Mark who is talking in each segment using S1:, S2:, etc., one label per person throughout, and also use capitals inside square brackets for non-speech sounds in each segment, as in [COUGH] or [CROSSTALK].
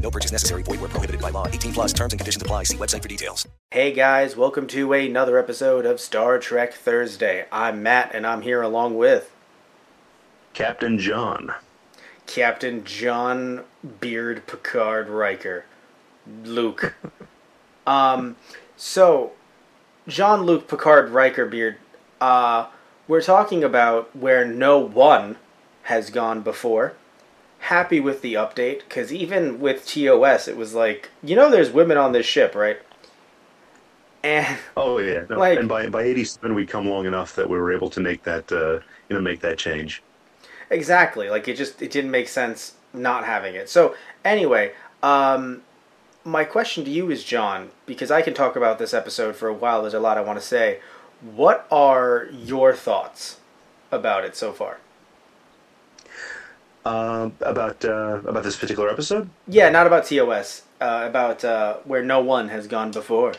S1: No purchase necessary. Void where prohibited by law. 18 plus terms and conditions apply. See website for details.
S2: Hey guys, welcome to another episode of Star Trek Thursday. I'm Matt and I'm here along with
S3: Captain John.
S2: Captain John Beard Picard Riker. Luke. [LAUGHS] um so Jean Luc Picard Riker Beard uh we're talking about where no one has gone before. Happy with the update because even with TOS, it was like you know, there's women on this ship, right? And
S3: Oh yeah, no,
S2: Like-
S3: and by by eighty seven we'd come long enough that we were able to make that uh, you know make that change.
S2: exactly, like it just it didn't make sense not having it. So anyway, um, my question to you is, John, because I can talk about this episode for a while. There's a lot I want to say. What are your thoughts about it so far?
S3: Uh, about uh, about this particular episode.
S2: Yeah, not about TOS. Uh, about uh, where no one has gone before.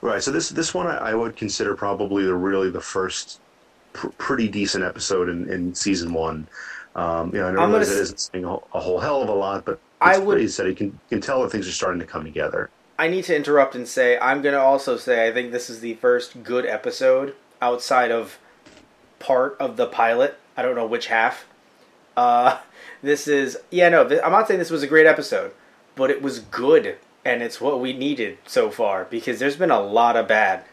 S3: Right. So this this one I, I would consider probably the really the first pr- pretty decent episode in, in season one. Um, you know, I realize it isn't saying a, a whole hell of a lot, but
S2: I would-
S3: pretty steady. You can can tell that things are starting to come together.
S2: I need to interrupt and say I'm going to also say I think this is the first good episode outside of part of the pilot. I don't know which half. Uh, this is yeah no. Th- I'm not saying this was a great episode, but it was good and it's what we needed so far because there's been a lot of bad.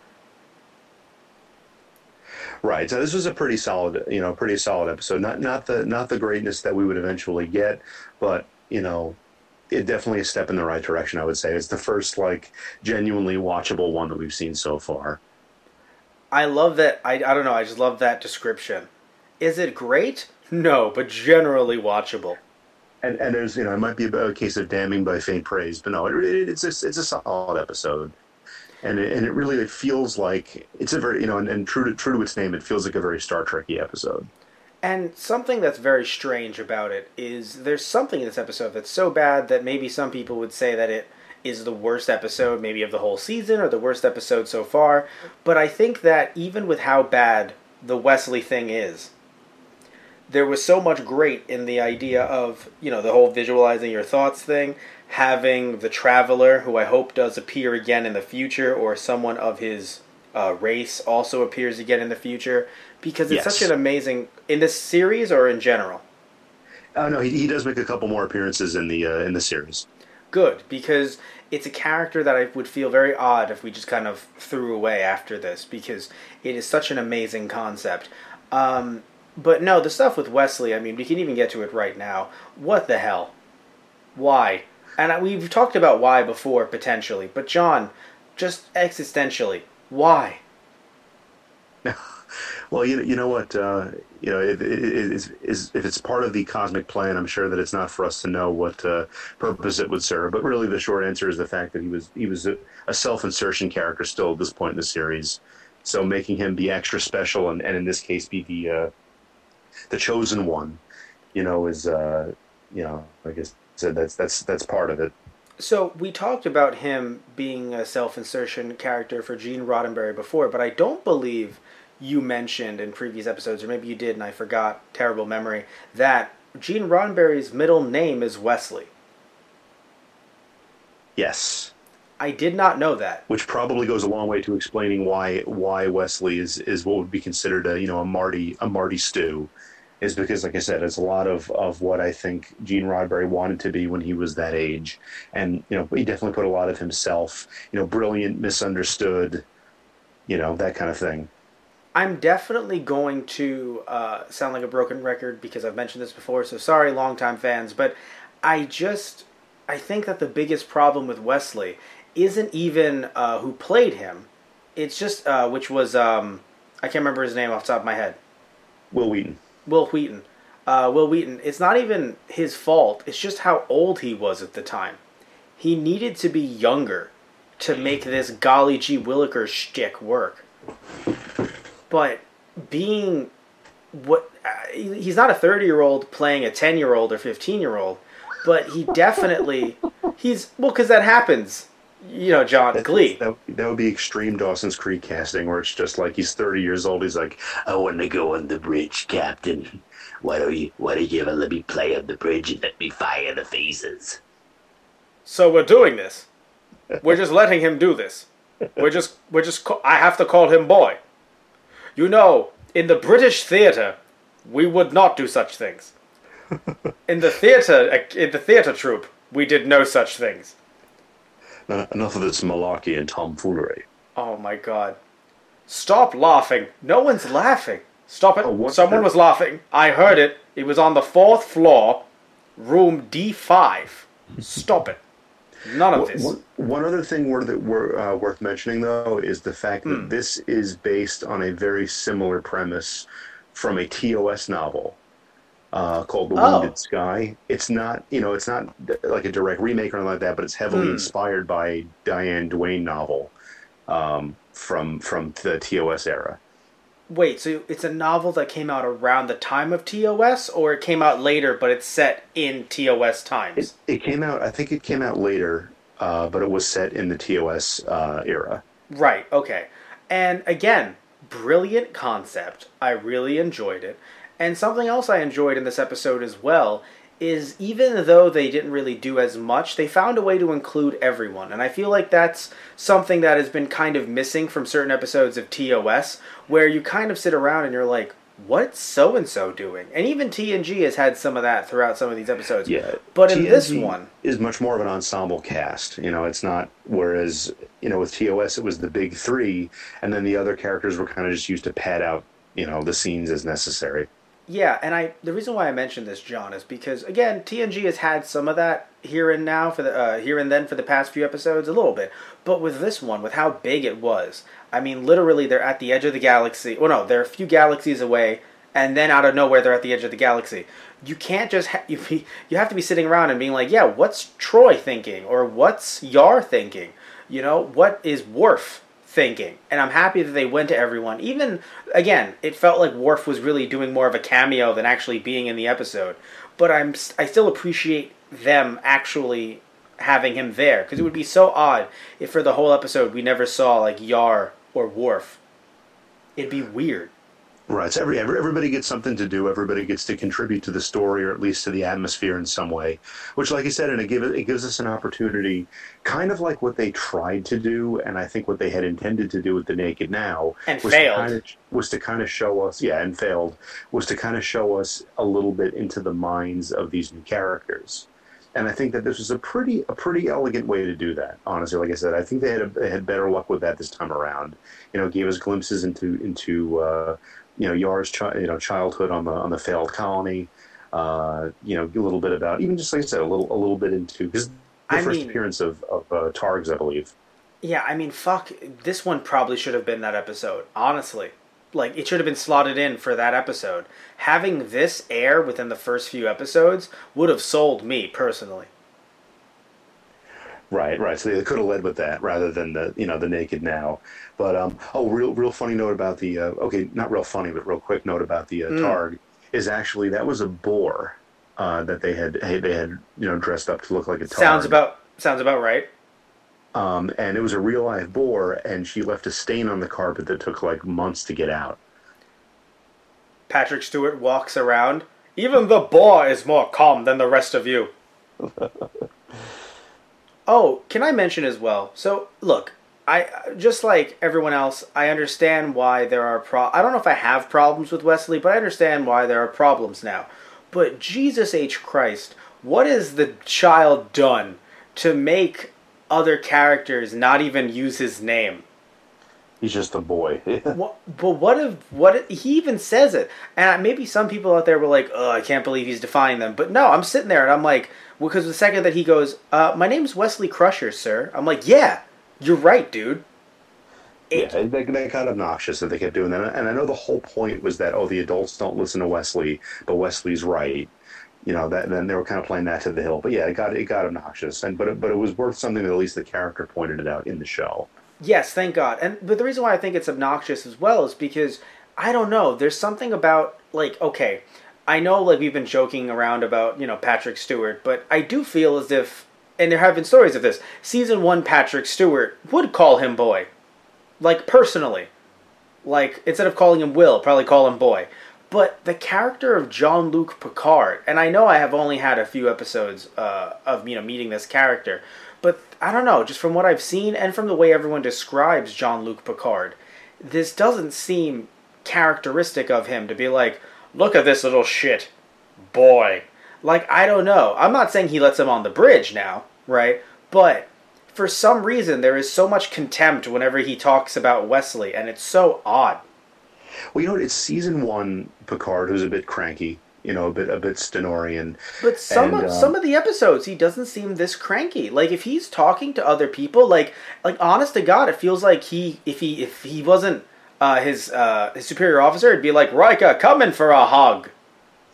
S3: Right. So this was a pretty solid, you know, pretty solid episode. Not not the not the greatness that we would eventually get, but you know, it definitely a step in the right direction. I would say it's the first like genuinely watchable one that we've seen so far.
S2: I love that. I I don't know. I just love that description. Is it great? No, but generally watchable.
S3: And and there's you know it might be a case of damning by faint praise, but no, it, it, it's a, it's a solid episode. And it, and it really it feels like it's a very you know and, and true to true to its name, it feels like a very Star Trekky episode.
S2: And something that's very strange about it is there's something in this episode that's so bad that maybe some people would say that it is the worst episode, maybe of the whole season or the worst episode so far. But I think that even with how bad the Wesley thing is, there was so much great in the idea of, you know, the whole visualizing your thoughts thing, having the traveler, who I hope does appear again in the future, or someone of his uh, race also appears again in the future, because it's
S3: Yes.
S2: such an amazing in this series or in general.
S3: Oh no, he, he does make a couple more appearances in the uh, in the series.
S2: Good because it's a character that I would feel very odd if we just kind of threw away after this because it is such an amazing concept. Um, but no, the stuff with Wesley, I mean, we can even get to it right now. What the hell? Why? And we've talked about why before potentially, but John, just existentially, why? [LAUGHS]
S3: Well, you, you know what? Uh, you know, if it's part of the cosmic plan, I'm sure that it's not for us to know what uh, purpose it would serve. But really, the short answer is the fact that he was he was a, a self-insertion character still at this point in the series. So making him be extra special, and, and in this case, be the uh, the chosen one, you know, is uh, you know, like I said, that's that's that's part of it.
S2: So we talked about him being a self-insertion character for Gene Roddenberry before, but I don't believe you mentioned in previous episodes, or maybe you did and I forgot, terrible memory, that Gene Roddenberry's middle name is Wesley.
S3: Yes.
S2: I did not know that.
S3: which probably goes a long way to explaining why why Wesley is, is what would be considered a you know a Marty a Marty stew, is because like I said, it's a lot of, of what I think Gene Roddenberry wanted to be when he was that age, and you know he definitely put a lot of himself, you know, brilliant, misunderstood, you know that kind of thing.
S2: I'm definitely going to uh, sound like a broken record because I've mentioned this before, so sorry, longtime fans, but I just I think that the biggest problem with Wesley isn't even uh, who played him. It's just uh, which was um, I can't remember his name off the top of my head.
S3: Wil Wheaton.
S2: Wil Wheaton. Uh, Wil Wheaton. It's not even his fault. It's just how old he was at the time. He needed to be younger to make this golly gee Willikers shtick work. But being what uh, he's not a 30 year old playing a 10 year old or 15 year old, but he definitely he's well because that happens. You know, John Glee.
S3: That, that would be extreme Dawson's Creek casting, where it's just like he's 30 years old. He's like,
S4: I want to go on the bridge, Captain. Why don't you, why don't you ever let me play on the bridge and let me fire the phasers?
S2: So we're doing this. We're just letting him do this. We're just we're just I have to call him boy. You know, in the British theater, we would not do such things. In the theater in the theater troupe, we did no such things.
S3: "No, enough of this malarkey and tomfoolery.
S2: Oh my god. Stop laughing. No one's laughing. Stop it.
S3: Oh,
S2: Someone
S3: the-
S2: was laughing. I heard it. It was on the fourth floor, room D5. Stop it. None of this.
S3: One, one other thing worth, uh, worth mentioning, though, is the fact that
S2: Hmm.
S3: this is based on a very similar premise from a TOS novel uh, called The
S2: Oh.
S3: Wounded Sky. It's not, you know, it's not like a direct remake or anything like that, but it's heavily
S2: Hmm.
S3: inspired by Diane Duane novel um, from from the TOS era.
S2: Wait, so it's a novel that came out around the time of TOS, or it came out later, but it's set in TOS times?
S3: It, it came out, I think it came out later, uh, but it was set in the TOS uh, era.
S2: Right, okay. And again, brilliant concept. I really enjoyed it. And something else I enjoyed in this episode as well is even though they didn't really do as much, they found a way to include everyone. And I feel like that's something that has been kind of missing from certain episodes of TOS, where you kind of sit around and you're like, what's so and so doing? And even TNG has had some of that throughout some of these episodes.
S3: Yeah,
S2: But in this one,
S3: is much more of an ensemble cast. You know, it's not. Whereas you know with TOS it was the big three, and then the other characters were kind of just used to pad out you know the scenes as necessary.
S2: Yeah, and I the reason why I mentioned this, John, is because again, TNG has had some of that here and now for the uh, here and then for the past few episodes, a little bit. But with this one, with how big it was, I mean, literally, they're at the edge of the galaxy. Well, no, they're a few galaxies away, and then out of nowhere, they're at the edge of the galaxy. You can't just ha- [LAUGHS] you be, you have to be sitting around and being like, yeah, what's Troi thinking, or what's Yar thinking? You know, what is Worf thinking. And I'm happy that they went to everyone. Even again, it felt like Worf was really doing more of a cameo than actually being in the episode. But I'm I still appreciate them actually having him there because it would be so odd if for the whole episode we never saw like Yar or Worf. It'd be weird.
S3: Right. So every, every everybody gets something to do. Everybody gets to contribute to the story, or at least to the atmosphere in some way. Which, like I said, and it give it gives us an opportunity, kind of like what they tried to do, and I think what they had intended to do with the Naked Now
S2: And
S3: was
S2: failed.
S3: To kind of, was to kind of show us, yeah, and failed was to kind of show us a little bit into the minds of these new characters. And I think that this was a pretty a pretty elegant way to do that. Honestly, like I said, I think they had a, they had better luck with that this time around. You know, it gave us glimpses into into uh, you know Yar's chi- you know childhood on the on the failed colony. Uh, you know, a little bit about even just like I said, a little a little bit into because the
S2: I
S3: first
S2: mean-
S3: appearance of of uh, Targs, I believe.
S2: Yeah, I mean, fuck. This one probably should have been that episode. Honestly, like it should have been slotted in for that episode. Having this air within the first few episodes would have sold me personally.
S3: Right, right. So they could have led with that rather than the you know the naked now. But um, oh, real real funny note about the uh, okay, not real funny, but real quick note about the uh,
S2: Mm.
S3: Targ is actually that was a boar uh, that they had they had you know dressed up to look like a Targ.
S2: Sounds about sounds about right.
S3: um, and it was a real live boar, and she left a stain on the carpet that took like months to get out.
S2: Patrick Stewart walks around. Even the boar is more calm than the rest of you. [LAUGHS] oh, can I mention as well? So, look, I just like everyone else, I understand why there are pro. I don't know if I have problems with Wesley, but I understand why there are problems now. But Jesus H Christ, what has the child done to make other characters not even use his name?
S3: He's just a boy. [LAUGHS]
S2: What, but what if what if- he even says it? And maybe some people out there were like, "Oh, I can't believe he's defying them." But no, I'm sitting there and I'm like, because the second that he goes, uh, "My name's Wesley Crusher, sir," I'm like, "Yeah, you're right, dude." It-
S3: Yeah, they, they got obnoxious that they kept doing that. And I know the whole point was that, oh, the adults don't listen to Wesley, but Wesley's right. you know that then they were kind of playing that to the hill. But yeah, it got it got obnoxious, and but it, but it was worth something that at least the character pointed it out in the show.
S2: Yes, thank God. And but the reason why I think it's obnoxious as well is because I don't know. There's something about like okay, I know like we've been joking around about you know Patrick Stewart, but I do feel as if and there have been stories of this. Season one Patrick Stewart would call him boy, like personally, like instead of calling him Will, probably call him boy. But the character of Jean Luc Picard, and I know I have only had a few episodes uh, of you know meeting this character, but I don't know, just from what I've seen and from the way everyone describes Jean Luc Picard, this doesn't seem characteristic of him to be like, look at this little shit, boy. Like, I don't know. I'm not saying he lets him on the bridge now, right? But for some reason, there is so much contempt whenever he talks about Wesley, and it's so odd.
S3: Well, you know what? It's season one Picard who's a bit cranky, you know, a bit a bit Stenorian.
S2: But some
S3: And,
S2: of,
S3: uh,
S2: some of the episodes, he doesn't seem this cranky. Like if he's talking to other people, like like honest to God, it feels like he if he if he wasn't uh, his uh, his superior officer, it'd be like Riker coming for a hug,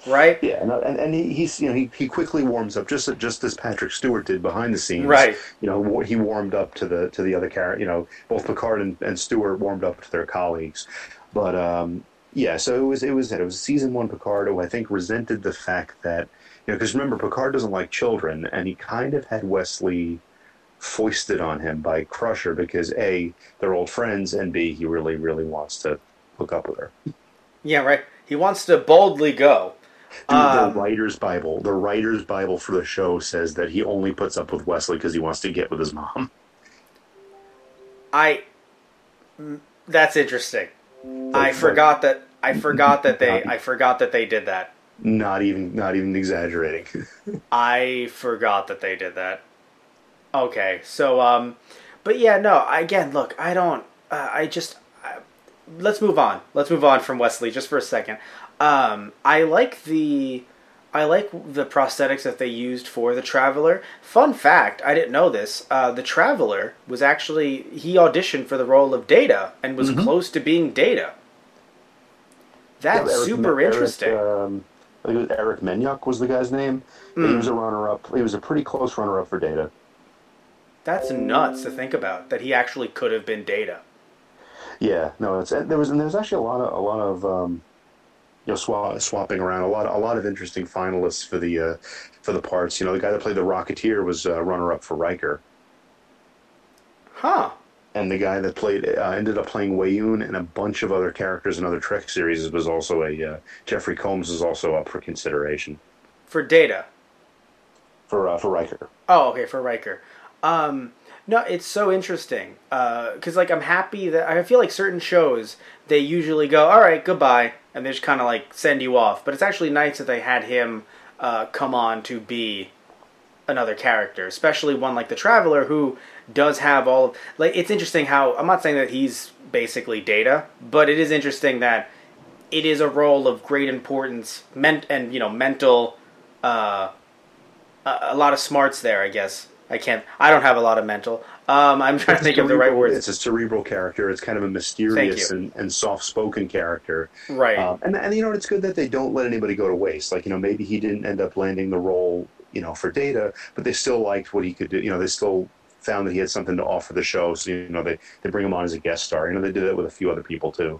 S2: right?
S3: Yeah, no, and, and he, he's you know he, he quickly warms up just just as Patrick Stewart did behind the scenes.
S2: Right.
S3: You know he warmed up to the to the other character. You know both Picard and, and Stewart warmed up to their colleagues, but um, yeah. So it was it was it was season one Picard who I think resented the fact that you know because remember Picard doesn't like children and he kind of had Wesley foisted on him by Crusher because a they're old friends and b he really really wants to hook up with her.
S2: Yeah, right. He wants to boldly go.
S3: Dude,
S2: Um,
S3: the writer's Bible, the writer's Bible for the show says that he only puts up with Wesley because he wants to get with his mom.
S2: I. mm, That's interesting. I forgot that. I forgot that they. I forgot that they did that.
S3: Not even, not even exaggerating. [LAUGHS]
S2: I forgot that they did that. Okay, so um, but yeah, no. Again, look, I don't. Uh, I just. Uh, let's move on. Let's move on from Wesley just for a second. Um, I like the. I like the prosthetics that they used for the Traveler. Fun fact, I didn't know this. Uh, the Traveler was actually he auditioned for the role of Data and was close to being Data. That's
S3: Eric-
S2: super
S3: Eric,
S2: interesting.
S3: um, I think it was Eric Menyuk was the guy's name. He
S2: Hmm.
S3: was a runner-up. He was a pretty close runner-up for Data.
S2: That's nuts to think about. That he actually could have been Data.
S3: Yeah, no, it's there was and there was actually a lot of a lot of um, you know swap, swapping around a lot a lot of interesting finalists for the uh, for the parts. You know, the guy that played the Rocketeer was uh, runner-up for Riker.
S2: Huh.
S3: and the guy that played uh, ended up playing Weyoun and a bunch of other characters in other Trek series was also a uh, Jeffrey Combs is also up for consideration
S2: For Data.
S3: for uh, for Riker.
S2: Oh, okay, for Riker. Um, no, it's so interesting because, like, I'm happy that I feel like certain shows they usually go, "All right, goodbye," and they just kind of like send you off. But it's actually nice that they had him uh, come on to be another character, especially one like the Traveler who does have all of, like. It's interesting how I'm not saying that he's basically Data, but it is interesting that it is a role of great importance, ment and you know mental. Uh, a, a lot of smarts there, I guess. I can't. I don't have a lot of mental. Um, I'm trying to think of the right
S3: Cerebral-
S2: words.
S3: It's a cerebral character. It's kind of a mysterious and, and soft-spoken character.
S2: Right.
S3: Um, and and you know it's good that they don't let anybody go to waste. Like you know maybe he didn't end up landing the role you know for Data, but they still liked what he could do. You know they still found that he had something to offer the show. So you know they they bring him on as a guest star. You know they did that with a few other people too.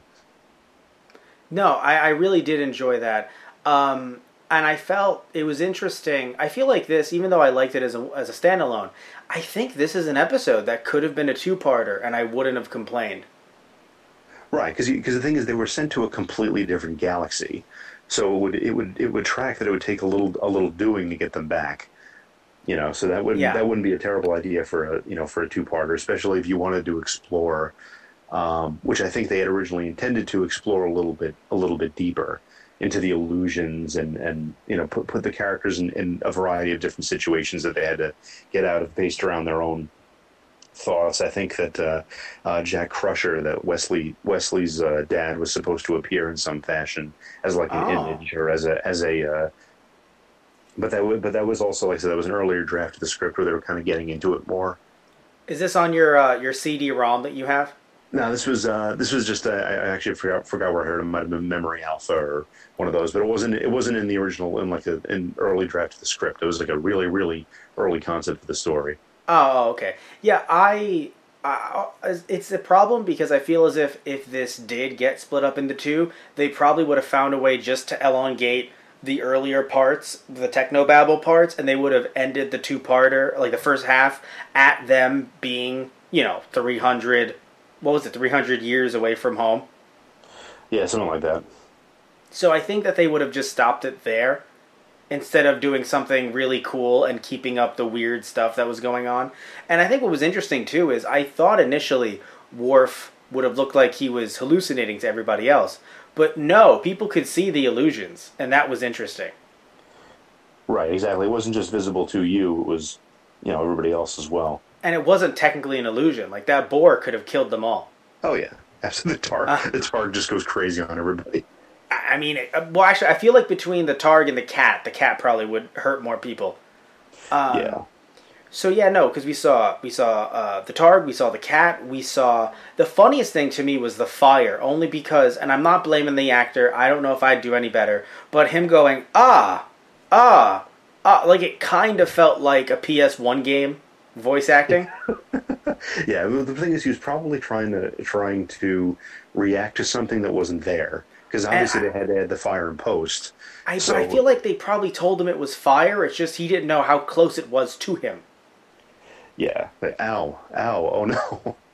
S2: No, I, I really did enjoy that. Um, and I felt it was interesting. I feel like this, even though I liked it as a, as a standalone, I think this is an episode that could have been a two parter and I wouldn't have complained.
S3: Right, because the thing is, they were sent to a completely different galaxy, so it would it would it would track that it would take a little a little doing to get them back. You know, so that would
S2: Yeah.
S3: that wouldn't be a terrible idea for a you know for a two parter, especially if you wanted to explore, um, which I think they had originally intended to explore a little bit a little bit deeper into the illusions and and you know put put the characters in, in a variety of different situations that they had to get out of based around their own thoughts. I think that uh, uh, Jack Crusher, that Wesley Wesley's uh, dad, was supposed to appear in some fashion as like an
S2: Oh.
S3: image or as a as a. Uh, but that w- but that was also like I said that was an earlier draft of the script where they were kind of getting into it more.
S2: Is this on your uh, your CD ROM that you have?
S3: No, this was uh, this was just uh, I actually forgot forgot where I heard it. it might have been Memory Alpha or one of those, but it wasn't it wasn't in the original in like a, an early draft of the script. It was like a really really early concept of the story.
S2: Oh, okay. Yeah, I, I. It's a problem because I feel as if if this did get split up into two, they probably would have found a way just to elongate the earlier parts, the technobabble parts, and they would have ended the two-parter, like the first half, at them being, you know, three hundred. What was it? Three hundred years away from home.
S3: Yeah, something like that.
S2: So I think that they would have just stopped it there instead of doing something really cool and keeping up the weird stuff that was going on. And I think what was interesting too is I thought initially Worf would have looked like he was hallucinating to everybody else. But no, people could see the illusions, and that was interesting.
S3: Right, exactly. It wasn't just visible to you; it was, you know, everybody else as well.
S2: And it wasn't technically an illusion. Like that boar could have killed them all.
S3: Oh yeah, absolutely. The Targ,
S2: Uh.
S3: the Targ just goes crazy on everybody.
S2: I I mean, uh, well, actually, I feel like between the Targ and the cat, the cat probably would hurt more people. Um,
S3: yeah,
S2: So yeah, no, because we saw we saw uh, the Targ, we saw the cat, we saw the funniest thing to me was the fire, only because, and I'm not blaming the actor. I don't know if I'd do any better, but him going ah, ah, ah, like it kind of felt like a PS1 game voice acting. [LAUGHS]
S3: yeah. The thing is, he was probably trying to trying to react to something that wasn't there because obviously
S2: I-
S3: they had to add the fire in post.
S2: I,
S3: So-
S2: I feel like they probably told him it was fire. It's just he didn't know how close it was to him.
S3: Yeah. Like, ow, ow, oh no. [LAUGHS]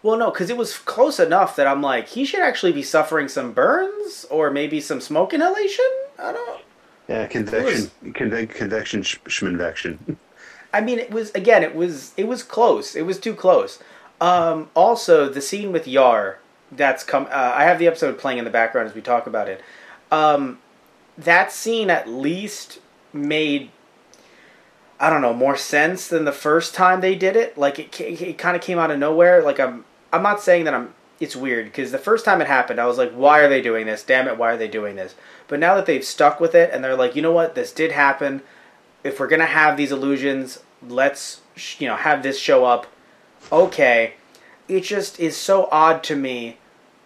S2: Well, no, because it was close enough that I'm like, he should actually be suffering some burns or maybe some smoke inhalation. I don't.
S3: Yeah, convection, conve- convection, sh- schminvection. [LAUGHS]
S2: I mean, it was again, it was it was close. It was too close. Um, also, the scene with Yar that's come. Uh, I have the episode playing in the background as we talk about it. Um, that scene at least made I don't know more sense than the first time they did it. Like it, ca- it kind of came out of nowhere. Like I'm I'm not saying that I'm. It's weird because the first time it happened, I was like, "Why are they doing this? Damn it! Why are they doing this?" But now that they've stuck with it and they're like, "You know what? This did happen. If we're gonna have these illusions, let's you know have this show up." Okay, it just is so odd to me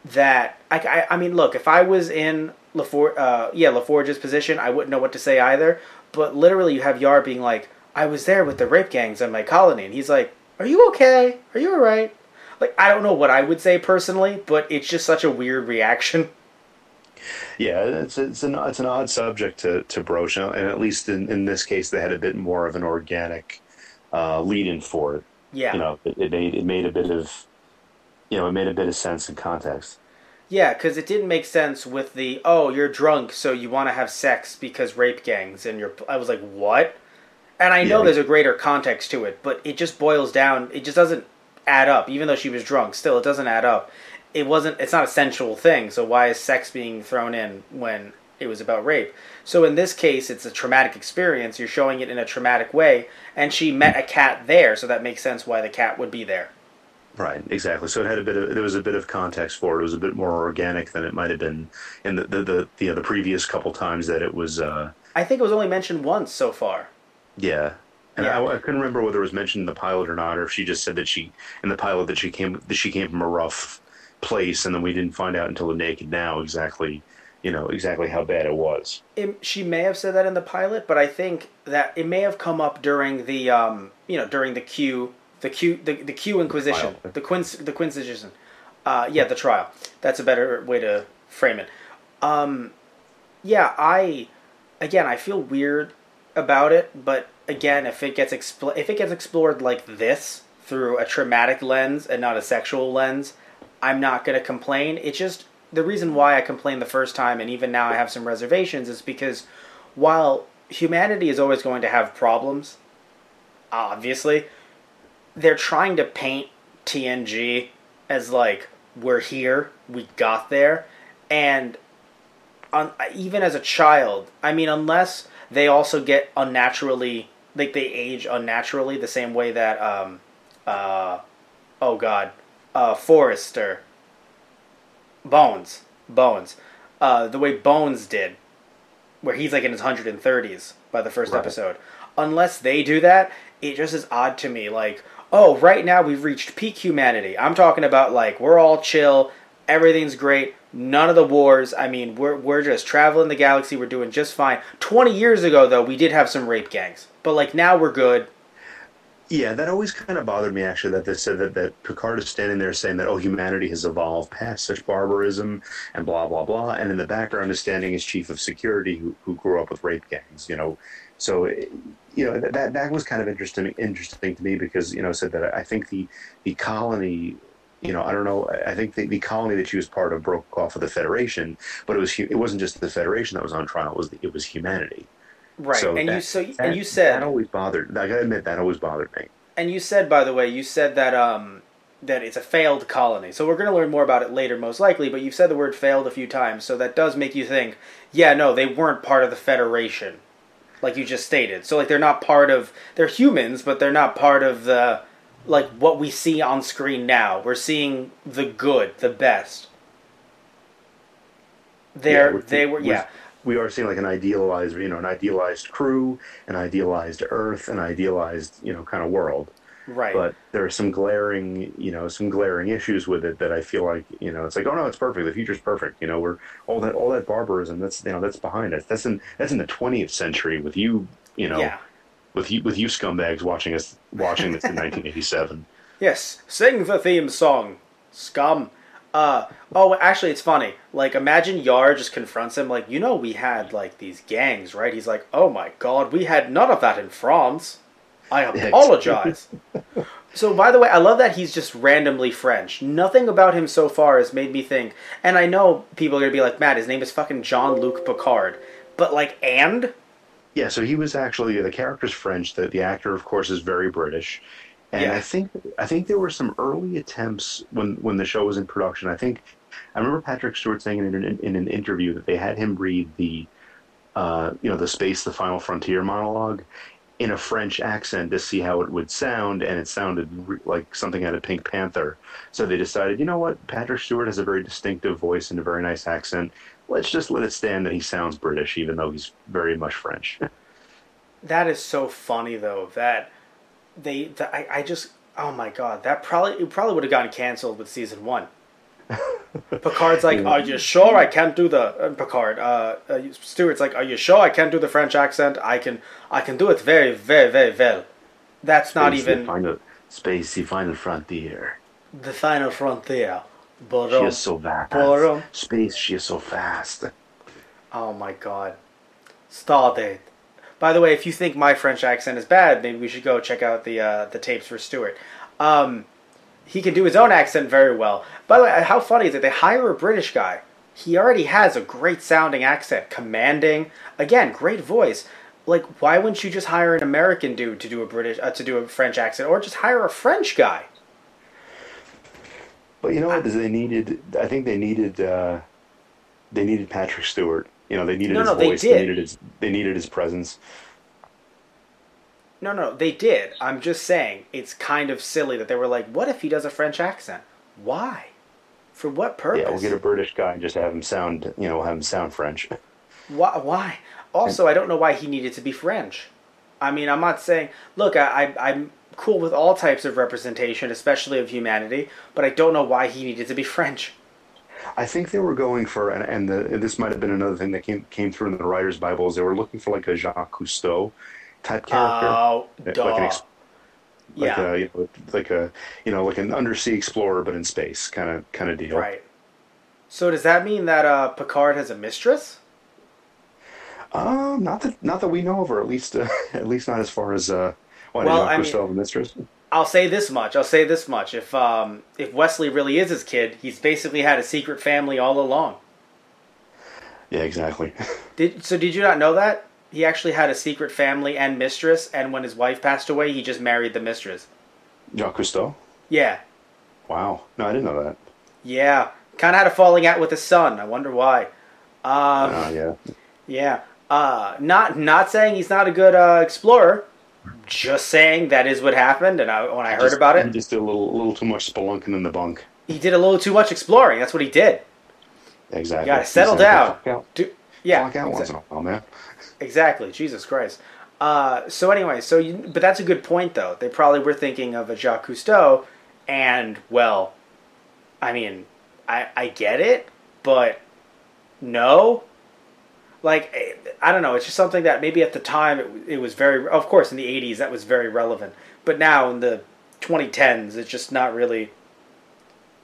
S2: that I, I, I mean, look, if I was in LaForge, uh, yeah, LaForge's position, I wouldn't know what to say either. But literally, you have Yar being like, "I was there with the rape gangs on my colony," and he's like, "Are you okay? Are you alright?" Like, I don't know what I would say personally, but it's just such a weird reaction. [LAUGHS]
S3: Yeah, it's it's an it's an odd subject to to broach, and at least in, in this case, they had a bit more of an organic uh, lead in for it.
S2: Yeah,
S3: You know, it, it made it made a bit of you know it made a bit of sense in context.
S2: yeah, because it didn't make sense with the "oh, you're drunk, so you want to have sex because rape gangs," and you're. I was like, what? And I know
S3: Yeah.
S2: there's a greater context to it, but it just boils down. It just doesn't add up. Even though she was drunk, still it doesn't add up. It wasn't. It's not a sensual thing. So why is sex being thrown in when it was about rape? So in this case, it's a traumatic experience. You're showing it in a traumatic way, and she met a cat there, so that makes sense why the cat would be there.
S3: Right, exactly. So it had a bit of there was a bit of context for it. It was a bit more organic than it might have been in the the the, the, the previous couple times that it was. Uh,
S2: I think it was only mentioned once so far.
S3: yeah, and
S2: Yeah.
S3: I, I couldn't remember whether it was mentioned in the pilot or not, or if she just said that she in the pilot that she came that she came from a rough place, and then we didn't find out until the naked now exactly, you know, exactly how bad it was.
S2: it, she may have said that in the pilot, but I think that it may have come up during the um, you know during the Q the Q the, the Q Inquisition
S3: Trial.
S2: the Quinc the Quinquisition, uh, yeah the trial. That's a better way to frame it. Um, yeah, I again I feel weird about it, but again if it gets expl- if it gets explored like this through a traumatic lens and not a sexual lens, I'm not gonna complain. It's just the reason why I complained the first time, and even now I have some reservations, is because while humanity is always going to have problems, obviously, they're trying to paint TNG as like we're here, we got there, and on, even as a child, I mean, unless they also get unnaturally, like they age unnaturally, the same way that um, uh, oh god, uh, Forrester, Bones, Bones, uh, the way Bones did, where he's like in his hundred and thirties by the first
S3: Right.
S2: episode. Unless they do that, it just is odd to me. Like, oh, right now we've reached peak humanity. I'm talking about like we're all chill, everything's great, none of the wars. I mean, we're we're just traveling the galaxy, we're doing just fine. 20 years ago though, we did have some rape gangs. But like now we're good.
S3: Yeah, that always kind of bothered me actually that they said that, that Picard is standing there saying that oh humanity has evolved past such barbarism and blah blah blah, and in the background is standing his chief of security who, who grew up with rape gangs, you know. So eh, you know that that was kind of interesting interesting to me because you know said that I think the the colony you know, I don't know. I think the, the colony that she was part of broke off of the Federation, but it was it wasn't just the Federation that was on trial. It was it was humanity.
S2: Right.
S3: So
S2: and
S3: that-
S2: you so
S3: that-
S2: and you said
S3: that always bothered. I gotta admit that always bothered me.
S2: And you said, by the way, you said that um that it's a failed colony. So we're going to learn more about it later, most likely. But you've said the word "failed" a few times, so that does make you think, yeah, no, they weren't part of the Federation, like you just stated. So like they're not part of. They're humans, but they're not part of the like what we see on screen now. We're seeing the good, the best. They're
S3: Yeah,
S2: they were
S3: we're-
S2: yeah.
S3: We are seeing like an idealized, you know, an idealized crew, an idealized Earth, an idealized, you know, kind of world.
S2: Right.
S3: But there are some glaring, you know, some glaring issues with it that I feel like, you know, it's like, oh no, it's perfect. The future's perfect. You know, we're all that, all that barbarism. That's, you know, that's behind us. That's in, that's in the 20th century with you, you know,
S2: yeah.
S3: with you, with you scumbags watching us, watching this in 1987. [LAUGHS]
S2: Yes, sing the theme song, scum. Uh oh, actually, it's funny. Like, imagine Yar just confronts him, like, you know, we had like these gangs, right? He's like, oh my god, we had none of that in France. I [LAUGHS] apologize. so, by the way, I love that he's just randomly French. Nothing about him so far has made me think. And I know people are gonna be like, Matt, his name is fucking Jean Luc Picard, but like, and
S3: Yeah, so he was actually the character's French. The the actor, of course, is very British, and
S2: Yeah.
S3: I think I think there were some early attempts when when the show was in production. I think I remember Patrick Stewart saying in an, in an interview that they had him read the uh, you know the space, the final frontier monologue in a French accent to see how it would sound, and it sounded re- like something out of Pink Panther. So they decided, you know what, Patrick Stewart has a very distinctive voice and a very nice accent. Let's just let it stand that he sounds British, even though he's very much French. [LAUGHS]
S2: That is so funny though that they that I, I just oh my god that probably it probably would have gotten canceled with season one. [LAUGHS] Picard's like, are you sure I can't do the uh, Picard? Uh, uh, Stewart's like, are you sure I can't do the French accent? I can I can do it very very very well. That's not
S3: Space, the
S2: even
S3: final, space, the final frontier.
S2: the final frontier. But
S3: She is so.
S2: Borum.
S3: Space, she is so fast.
S2: Oh my god. Stardate. By the way, if you think my French accent is bad, maybe we should go check out the uh, the tapes for Stewart. Um, he can do his own accent very well. By the way, how funny is it? They hire a British guy. He already has a great sounding accent, commanding. Again, great voice. Like, why wouldn't you just hire an American dude to do a British uh, to do a French accent, or just hire a French guy?
S3: But you know what? They needed. I think they needed. Uh, they needed Patrick Stewart. You know, they needed
S2: No,
S3: his
S2: no, they
S3: voice.
S2: did.
S3: needed his. They needed his presence.
S2: No, no, they did. I'm just saying it's kind of silly that they were like, "What if he does a French accent? Why? For what purpose?
S3: Yeah, we'll get a British guy and just have him sound. You know, have him sound French. [LAUGHS]
S2: Why? Why? Also, I don't know why he needed to be French. I mean, I'm not saying. Look, I, I I'm cool with all types of representation, especially of humanity, but I don't know why he needed to be [LAUGHS] French.
S3: I think they were going for, and, and, the, this might have been another thing that came came through in the writers' bibles. They were looking for like a Jacques Cousteau type character,
S2: Oh,
S3: like
S2: duh.
S3: an ex- like
S2: yeah,
S3: a you know, like a you know like an undersea explorer but in space kind of kind of deal.
S2: right. So does that mean that uh, Picard has a mistress?
S3: Um, not that not that we know of, or at least uh, [LAUGHS] at least not as far as uh, why
S2: Well,
S3: did
S2: I mean-
S3: Cousteau have a mistress?
S2: I'll say this much. I'll say this much. If um, if Wesley really is his kid, he's basically had a secret family all along.
S3: Yeah, exactly. [LAUGHS]
S2: Did so? Did you not know that he actually had a secret family and mistress? And when his wife passed away, he just married the mistress.
S3: Jacques Cousteau.
S2: Yeah,
S3: Wow, no, I didn't know that.
S2: yeah. Kind of had a falling out with his son. I wonder why. Um,
S3: Oh yeah,
S2: yeah. Uh, not not saying he's not a good uh, explorer. Just saying that is what happened. And I, when I heard
S3: Just-
S2: about
S3: he
S2: it,
S3: just did a little little too much spelunking in the bunk.
S2: he did a little too much exploring. That's what he did.
S3: Exactly.
S2: You gotta settle
S3: gonna
S2: down. Do, yeah,
S3: out once in a while, man.
S2: exactly. Jesus Christ. Uh, so anyway, so you, but that's a good point though. They probably were thinking of a Jacques Cousteau, and well, I mean, I I get it, but no. Like eh, I don't know. It's just something that maybe at the time it, it was very. Of course, in the '80s that was very relevant, but now in the 2010s, it's just not really.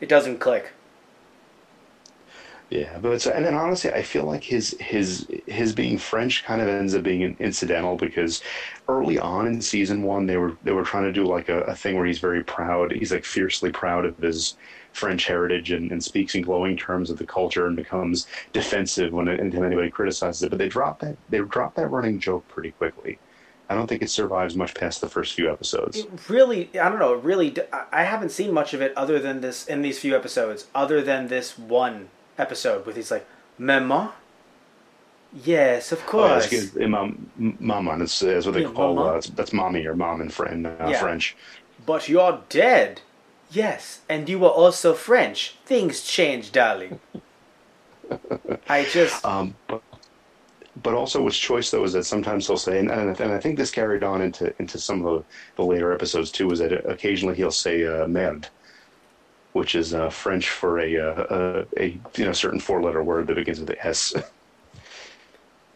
S2: It doesn't click.
S3: Yeah, but it's, and then honestly, I feel like his his his being French kind of ends up being incidental because early on in season one, they were they were trying to do like a, a thing where he's very proud. He's like fiercely proud of his French heritage and, and speaks in glowing terms of the culture and becomes defensive when anytime anybody criticizes it. But they drop that they drop that running joke pretty quickly. I don't think it survives much past the first few episodes.
S2: It really, I don't know. Really, I haven't seen much of it other than this in these few episodes. Other than this one episode with he's like, "Maman." Yes, of
S3: Oh,
S2: course.
S3: good. Eh, Mom, mama, that's, that's what they
S2: Yeah,
S3: call uh, that's, that's mommy or mom in French. Uh,
S2: Yeah.
S3: French.
S2: But you're dead. Yes, and you were also French. Things change, darling. [LAUGHS] I just
S3: Um, but, but also, what's choice though is that sometimes he'll say, and, and, and I think this carried on into into some of the, the later episodes too, is that occasionally he'll say uh, "merde," which is uh, French for a, uh, a a you know certain four letter word that begins with a S. [LAUGHS]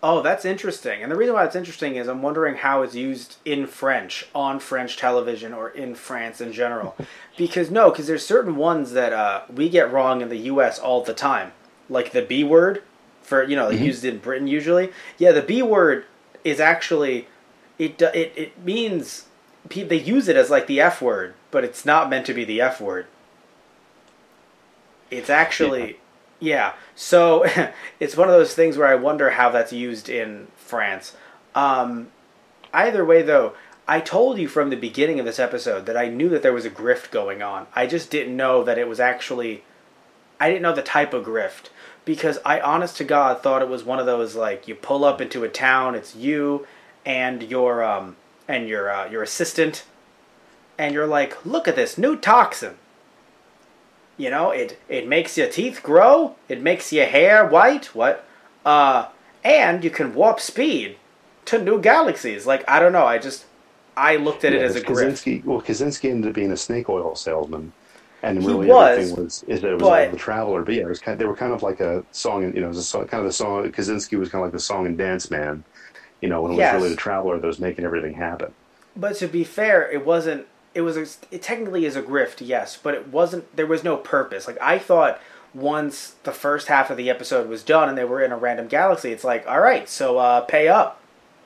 S2: Oh, that's interesting. And the reason why it's interesting is I'm wondering how it's used in French, on French television, or in France in general. [LAUGHS] Because, no, because there's certain ones that uh, we get wrong in the U.S. all the time. Like the B word, for, you know, used in Britain usually. Yeah, the B word is actually, it, it, it means, they use it as like the F word, but it's not meant to be the F word. It's actually, yeah. So [LAUGHS] it's one of those things where I wonder how that's used in France. Um, either way, though, I told you from the beginning of this episode that I knew that there was a grift going on. I just didn't know that it was actually. I didn't know the type of grift because I, honest to God, thought it was one of those like you pull up into a town, it's you and your um and your uh, your assistant, and you're like, look at this new toxin. You know, it it makes your teeth grow. It makes your hair white. What? Uh, and you can warp speed to new galaxies. Like I don't know. I just I looked at it as a grift.
S3: Kosinski, well, Kosinski ended up being a snake oil salesman, and
S2: He
S3: really
S2: was,
S3: everything was is that it was
S2: but-
S3: the traveler. But yeah, it was kind. they were kind of like a song, and you know, it was a song, kind of the song. Kosinski was kind of like the song and dance man, you know, when it
S2: Yes.
S3: was really the traveler that was making everything happen.
S2: But to be fair, it wasn't. It was. A, it technically is a grift, yes, but it wasn't. There was no purpose. Like I thought, once the first half of the episode was done and they were in a random galaxy, it's like, all right, so uh, pay up.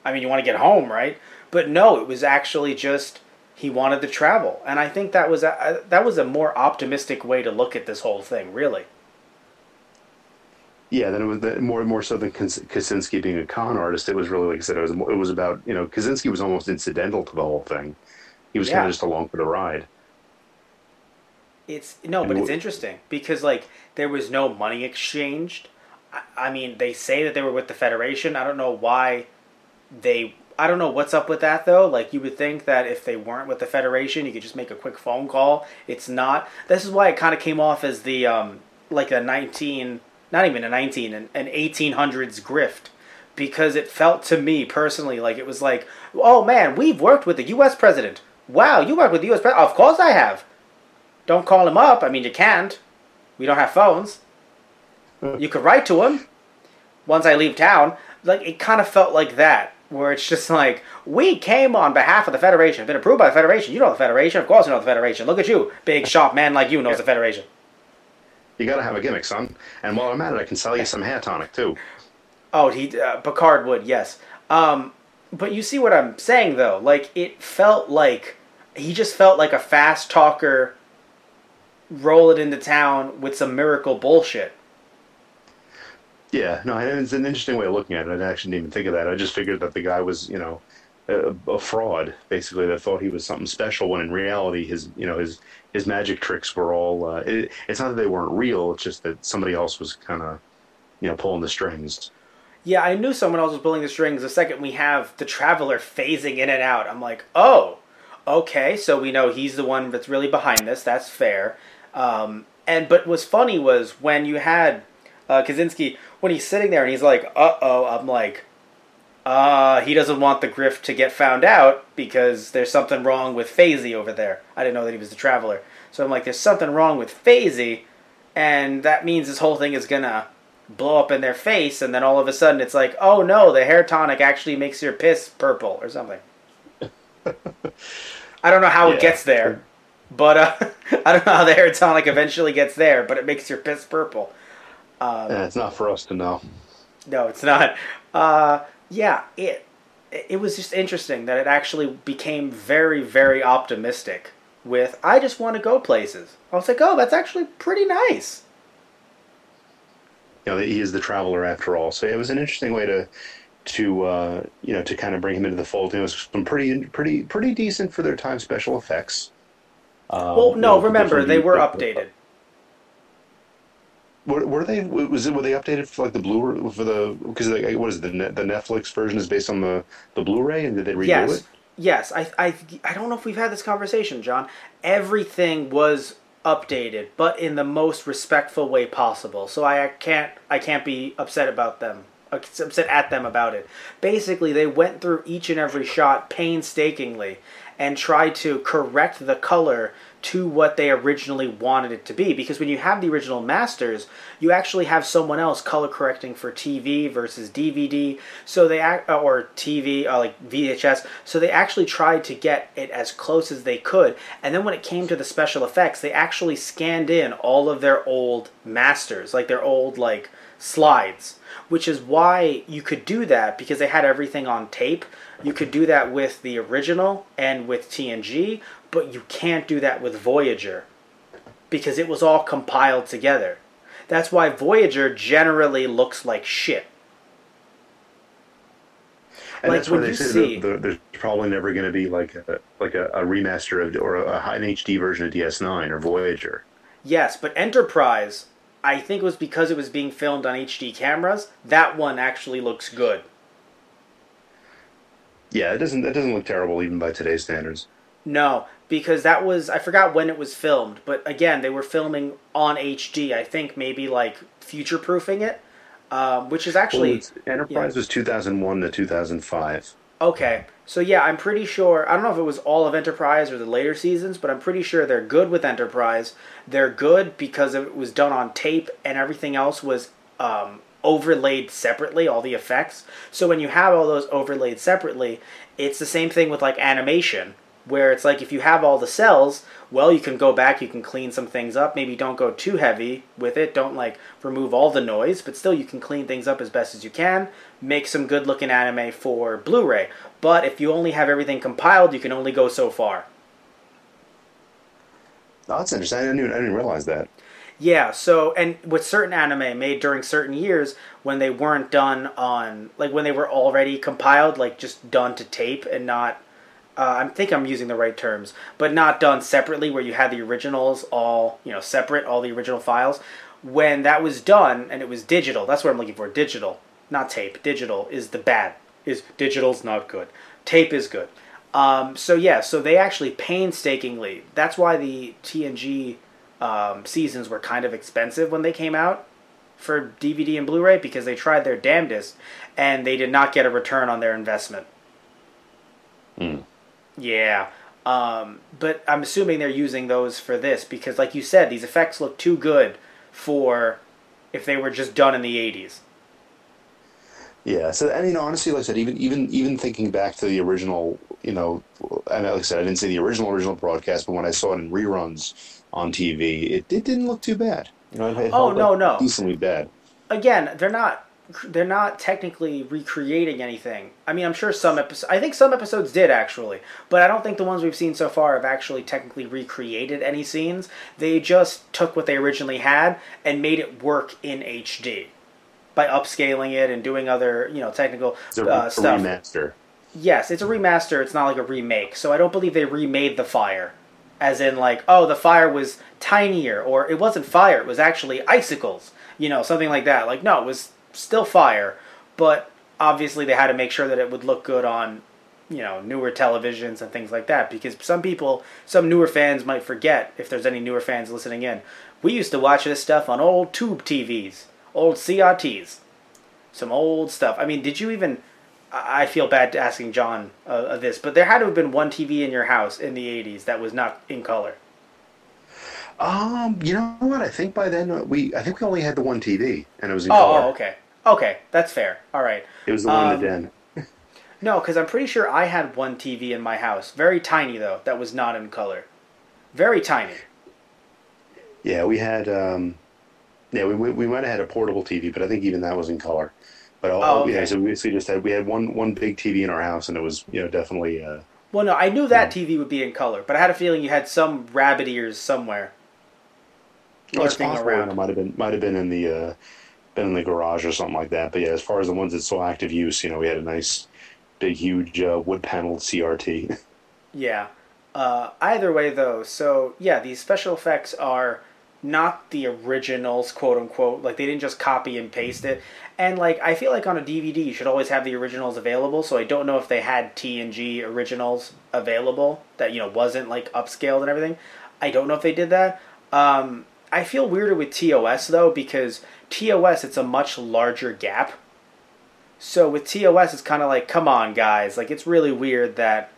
S2: I mean, you want to get home, right? But no, it was actually just he wanted to travel, and I think that was a, that was a more optimistic way to look at this whole thing, really.
S3: Yeah, then it was the, more more so than Kosinski being a con artist. It was really like I said, it was it was about you know Kosinski was almost incidental to the whole thing. He was kind of just along for the ride.
S2: It's no,
S3: And
S2: but it's interesting because like there was no money exchanged. I, I mean, they say that they were with the Federation. I don't know why they. I don't know what's up with that though. Like you would think that if they weren't with the Federation, you could just make a quick phone call. It's not. This is why it kind of came off as the um like a nineteen, not even a nineteen, an, an eighteen hundreds grift. Because it felt to me personally like it was like, oh man, we've worked with the U.S. president. Wow, you worked with the U.S. president? Of course I have. Don't call him up. I mean, you can't. We don't have phones. You could write to him once I leave town. Like, it kind of felt like that, where it's just like, we came on behalf of the Federation, been approved by the Federation. You know the Federation. Of course you know the Federation. Look at you, big, sharp man like you knows the Federation.
S3: You got to have a gimmick, son. And while I'm at it, I can sell you some hair tonic too.
S2: Oh, he uh, Picard would, yes. Um, but you see what I'm saying, though. Like, it felt like he just felt like a fast talker. Roll it into town with some miracle bullshit.
S3: Yeah, no, it's an interesting way of looking at it. I actually didn't even think of that. I just figured that the guy was, you know, a, a fraud, basically, that thought he was something special when in reality his, you know, his his magic tricks were all. Uh, it, it's not that they weren't real. It's just that somebody else was kind of, you know, pulling the strings.
S2: Yeah, I knew someone else was pulling the strings. The second we have the traveler phasing in and out, I'm like, oh, okay. So we know he's the one that's really behind this. That's fair. Um, and but what's funny was when you had uh, Kosinski when he's sitting there and he's like, uh oh. I'm like, uh, he doesn't want the Griff to get found out because there's something wrong with Phasey over there. I didn't know that he was the Traveler. So I'm like, there's something wrong with Phasey, and that means this whole thing is gonna blow up in their face, and then all of a sudden it's like, oh no, the hair tonic actually makes your piss purple or something. [LAUGHS] I don't know how
S3: Yeah.
S2: it gets there, but uh, [LAUGHS] I don't know how the hair tonic eventually gets there, but it makes your piss purple.
S3: Yeah, it's not for us to know.
S2: No, it's not. Uh, yeah, it it was just interesting that it actually became very, very optimistic. With I just want to go places. I was like, oh, that's actually pretty nice.
S3: You know, he is the traveler after all. So it was an interesting way to to uh, you know to kind of bring him into the fold. It was some pretty pretty pretty decent for their time special effects. Um,
S2: Well,
S3: you
S2: no,
S3: know,
S2: remember they were updated.
S3: Were, were they? Was it? Were they updated for like the blue for the? Because like, what is it, the the Netflix version is based on the the Blu-ray, and did they redo
S2: Yes,
S3: it?
S2: yes. I, I, I don't know if we've had this conversation, John. Everything was updated, but in the most respectful way possible. So I can't, I can't be upset about them, upset at them about it. Basically, they went through each and every shot painstakingly and tried to correct the color to what they originally wanted it to be. Because when you have the original masters, you actually have someone else color correcting for TV versus DVD. So they act or TV uh, like VHS. So they actually tried to get it as close as they could. And then when it came to the special effects, they actually scanned in all of their old masters, like their old like slides, which is why you could do that because they had everything on tape. You could do that with the original and with TNG, but you can't do that with Voyager because it was all compiled together. That's why Voyager generally looks like shit.
S3: And
S2: Like,
S3: that's
S2: when
S3: they
S2: you see-
S3: that there- there's probably never going to be like a like a, a remaster of or a, an HD version of DS9 or Voyager.
S2: Yes, but Enterprise, I think it was because it was being filmed on HD cameras, that one actually looks good.
S3: Yeah, it doesn't that doesn't look terrible even by today's standards.
S2: No, because that was I forgot when it was filmed, but again, they were filming on HD. I think maybe like future proofing it, um, which is actually
S3: Well, Enterprise was 2001 to 2005.
S2: okay. So yeah, I'm pretty sure. I don't know if it was all of Enterprise or the later seasons, but I'm pretty sure they're good with Enterprise. They're good because it was done on tape and everything else was um, overlaid separately, all the effects. So when you have all those overlaid separately, it's the same thing with like animation, where it's like if you have all the cells, well, you can go back, you can clean some things up. Maybe don't go too heavy with it. Don't like remove all the noise, but still you can clean things up as best as you can. Make some good looking anime for Blu ray. But if you only have everything compiled, you can only go so far.
S3: Oh, that's interesting. I didn't even, I didn't realize that.
S2: Yeah, so and with certain anime made during certain years when they weren't done on like when they were already compiled, like just done to tape and not uh, I think I'm using the right terms, but not done separately where you had the originals all, you know, separate, all the original files. When that was done and it was digital, that's what I'm looking for, digital, not tape. Digital is the bad. Is digital's not good. Tape is good. Um, so yeah, so they actually painstakingly. That's why the TNG um, seasons were kind of expensive when they came out for DVD and Blu-ray because they tried their damnedest and they did not get a return on their investment. Yeah. Um, but I'm assuming they're using those for this because, like you said, these effects look too good for if they were just done in the 80s.
S3: Yeah. So, you know, honestly, like I said, even even even thinking back to the original, you know, and like I said, I didn't see the original original broadcast, but when I saw it in reruns on TV, it, it didn't look too bad. You know, it, it
S2: Oh, no, no.
S3: decently bad.
S2: Again, they're not they're not technically recreating anything. I mean, I'm sure some episodes. I think some episodes did actually, but I don't think the ones we've seen so far have actually technically recreated any scenes. They just took what they originally had and made it work in HD by upscaling it and doing other you know technical
S3: It's a,
S2: uh,
S3: a
S2: stuff.
S3: remaster.
S2: Yes, it's a remaster. It's not like a remake. So I don't believe they remade the fire. As in, like, oh, the fire was tinier, or it wasn't fire, it was actually icicles. You know, something like that. Like, no, it was still fire, but obviously they had to make sure that it would look good on, you know, newer televisions and things like that. Because some people, some newer fans might forget, if there's any newer fans listening in, we used to watch this stuff on old tube TVs, old CRTs some old stuff. I mean, did you even I feel bad asking John uh, uh, this, but there had to have been one TV in your house in the '80s that was not in color.
S3: Um, you know what? I think by then uh, we I think we only had the one TV, and it was in
S2: Oh,
S3: color.
S2: oh, okay, okay, that's fair. All right.
S3: It was the one in
S2: Um,
S3: the den. [LAUGHS]
S2: No, because I'm pretty sure I had one TV in my house, very tiny though, that was not in color, very tiny.
S3: Yeah, we had. Um, yeah, we we we might have had a portable TV, but I think even that was in color. But all,
S2: Oh, okay.
S3: yeah, so we basically just had we had one one big TV in our house, and it was you know definitely. Uh,
S2: Well, no, I knew that TV would be in color, but I had a feeling you had some rabbit ears somewhere.
S3: oh, it's possible
S2: around.
S3: it might have been might have been in the uh, been in the garage or something like that. But yeah, as far as the ones that saw active use, you know, we had a nice big huge uh, wood paneled CRT. [LAUGHS]
S2: Yeah. Uh, either way, though, so yeah, these special effects are not the originals, quote unquote. Like they didn't just copy and paste it. And like I feel like on a DVD, you should always have the originals available. So I don't know if they had T and G originals available that you know wasn't like upscaled and everything. I don't know if they did that. Um, I feel weirder with TOS though because TOS it's a much larger gap. So with TOS, it's kind of like, come on, guys! Like it's really weird that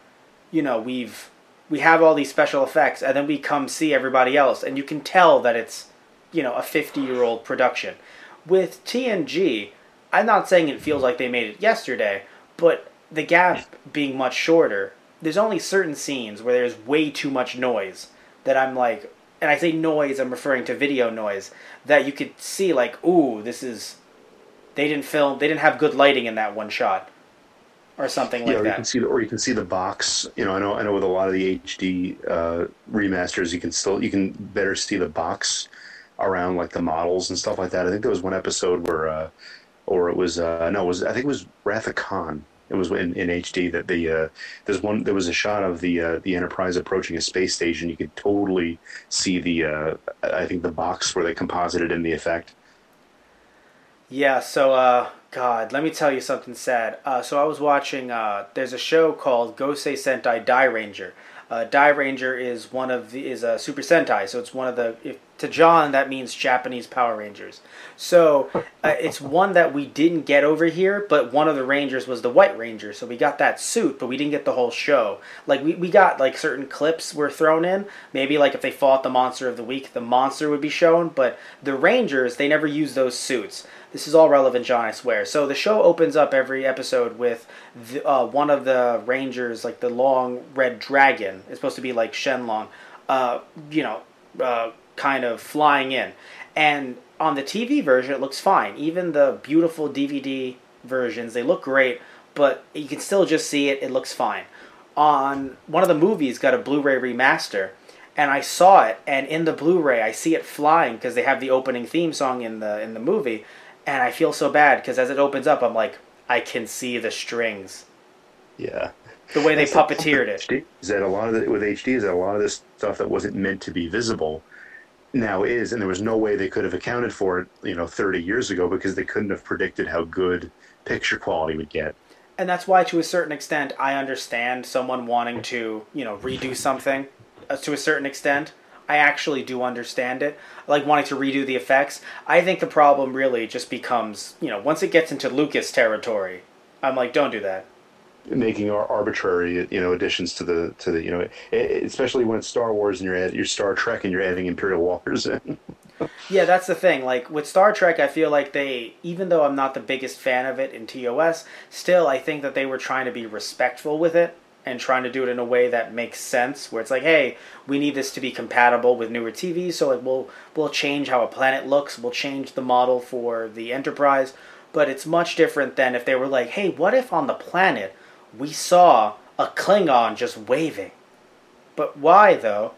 S2: you know we've we have all these special effects and then we come see everybody else and you can tell that it's you know a 50 year old production with tng i'm not saying it feels like they made it yesterday but the gap being much shorter there's only certain scenes where there's way too much noise that i'm like and i say noise i'm referring to video noise that you could see like ooh this is they didn't film they didn't have good lighting in that one shot or something like
S3: yeah, or you
S2: that
S3: can see the, or you can see the box. You know, I know I know with a lot of the HD uh, remasters, you can still you can better see the box around like the models and stuff like that. I think there was one episode where, uh, or it was uh, no, it was I think it was Wrath of Khan. It was in, in HD that the uh, there's one there was a shot of the uh, the Enterprise approaching a space station. You could totally see the uh, I think the box where they composited in the effect.
S2: Yeah, so uh God, let me tell you something sad. Uh so I was watching uh there's a show called Gosei Sentai Dairanger. Uh Dairanger is one of the is a Super Sentai, so it's one of the if to John that means Japanese Power Rangers. So uh, it's one that we didn't get over here, but one of the Rangers was the White Ranger, so we got that suit, but we didn't get the whole show. Like we, we got like certain clips were thrown in. Maybe like if they fought the monster of the week, the monster would be shown, but the Rangers, they never use those suits. This is all relevant, John, I swear. So the show opens up every episode with the, uh, one of the Rangers, like the long red dragon. It's supposed to be like Shenlong, uh, you know, uh, kind of flying in. And on the TV version, it looks fine. Even the beautiful DVD versions, they look great, but you can still just see it. It looks fine. On one of the movies, got a Blu-ray remaster, and I saw it. And in the Blu-ray, I see it flying because they have the opening theme song in the in the movie, and I feel so bad because as it opens up, I'm like, I can see the strings.
S3: Yeah.
S2: The way they
S3: That's
S2: puppeteered it.
S3: That a lot of the, with HD is that a lot of this stuff that wasn't meant to be visible now is, and there was no way they could have accounted for it, you know, 30 years ago because they couldn't have predicted how good picture quality would get.
S2: and that's why to a certain extent i understand someone wanting to you know redo something uh, to a certain extent i actually do understand it like wanting to redo the effects i think the problem really just becomes you know once it gets into lucas territory i'm like don't do that
S3: Making ar- arbitrary, you know, additions to the to the, you know, especially when it's Star Wars and you're add, you're Star Trek and you're adding Imperial Walkers in. [LAUGHS]
S2: Yeah, that's the thing. Like with Star Trek, I feel like they, even though I'm not the biggest fan of it in TOS, still I think that they were trying to be respectful with it and trying to do it in a way that makes sense. Where it's like, hey, we need this to be compatible with newer TVs, so like we'll we'll change how a planet looks, we'll change the model for the Enterprise, but it's much different than if they were like, hey, what if on the planet we saw a Klingon just waving? But why though?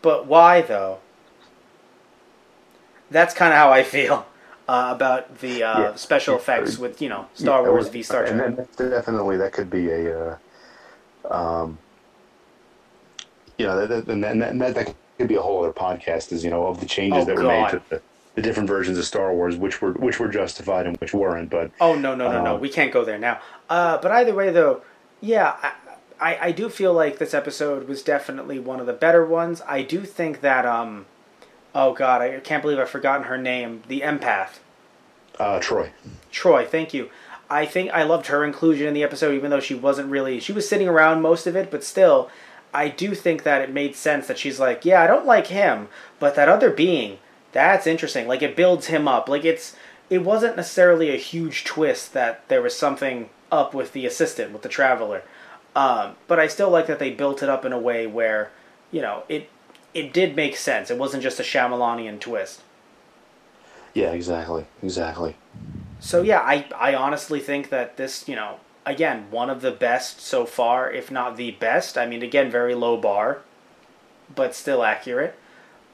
S2: But why though? that's kind of how I feel [LAUGHS] uh, about the uh,
S3: Yeah.
S2: special effects with you know Star
S3: Yeah,
S2: Wars
S3: or-
S2: v Star
S3: and
S2: Trek.
S3: that's definitely that could be a, uh, um, you know, that, that, and that, and that, that could be a whole other podcast. Is you know of the changes
S2: Oh,
S3: that were made to the, the different versions of Star Wars, which were which were justified and which weren't. But
S2: Oh no no no no,
S3: Uh,
S2: we can't go there now. Uh, but either way though, yeah, I, I I do feel like this episode was definitely one of the better ones. I do think that um, oh god, I can't believe I've forgotten her name. The empath.
S3: uh, Troi,
S2: Troi, thank you. I think I loved her inclusion in the episode, even though she wasn't really she was sitting around most of it, but still, I do think that it made sense that she's like, yeah, I don't like him, but that other being, that's interesting. Like it builds him up. Like it's it wasn't necessarily a huge twist that there was something up with the assistant with the traveler, um, but I still like that they built it up in a way where you know it it did make sense. It wasn't just a Shyamalanian twist.
S3: Yeah, exactly, exactly.
S2: So yeah, I I honestly think that this, you know, again, one of the best so far, if not the best. I mean, again, very low bar, but still accurate.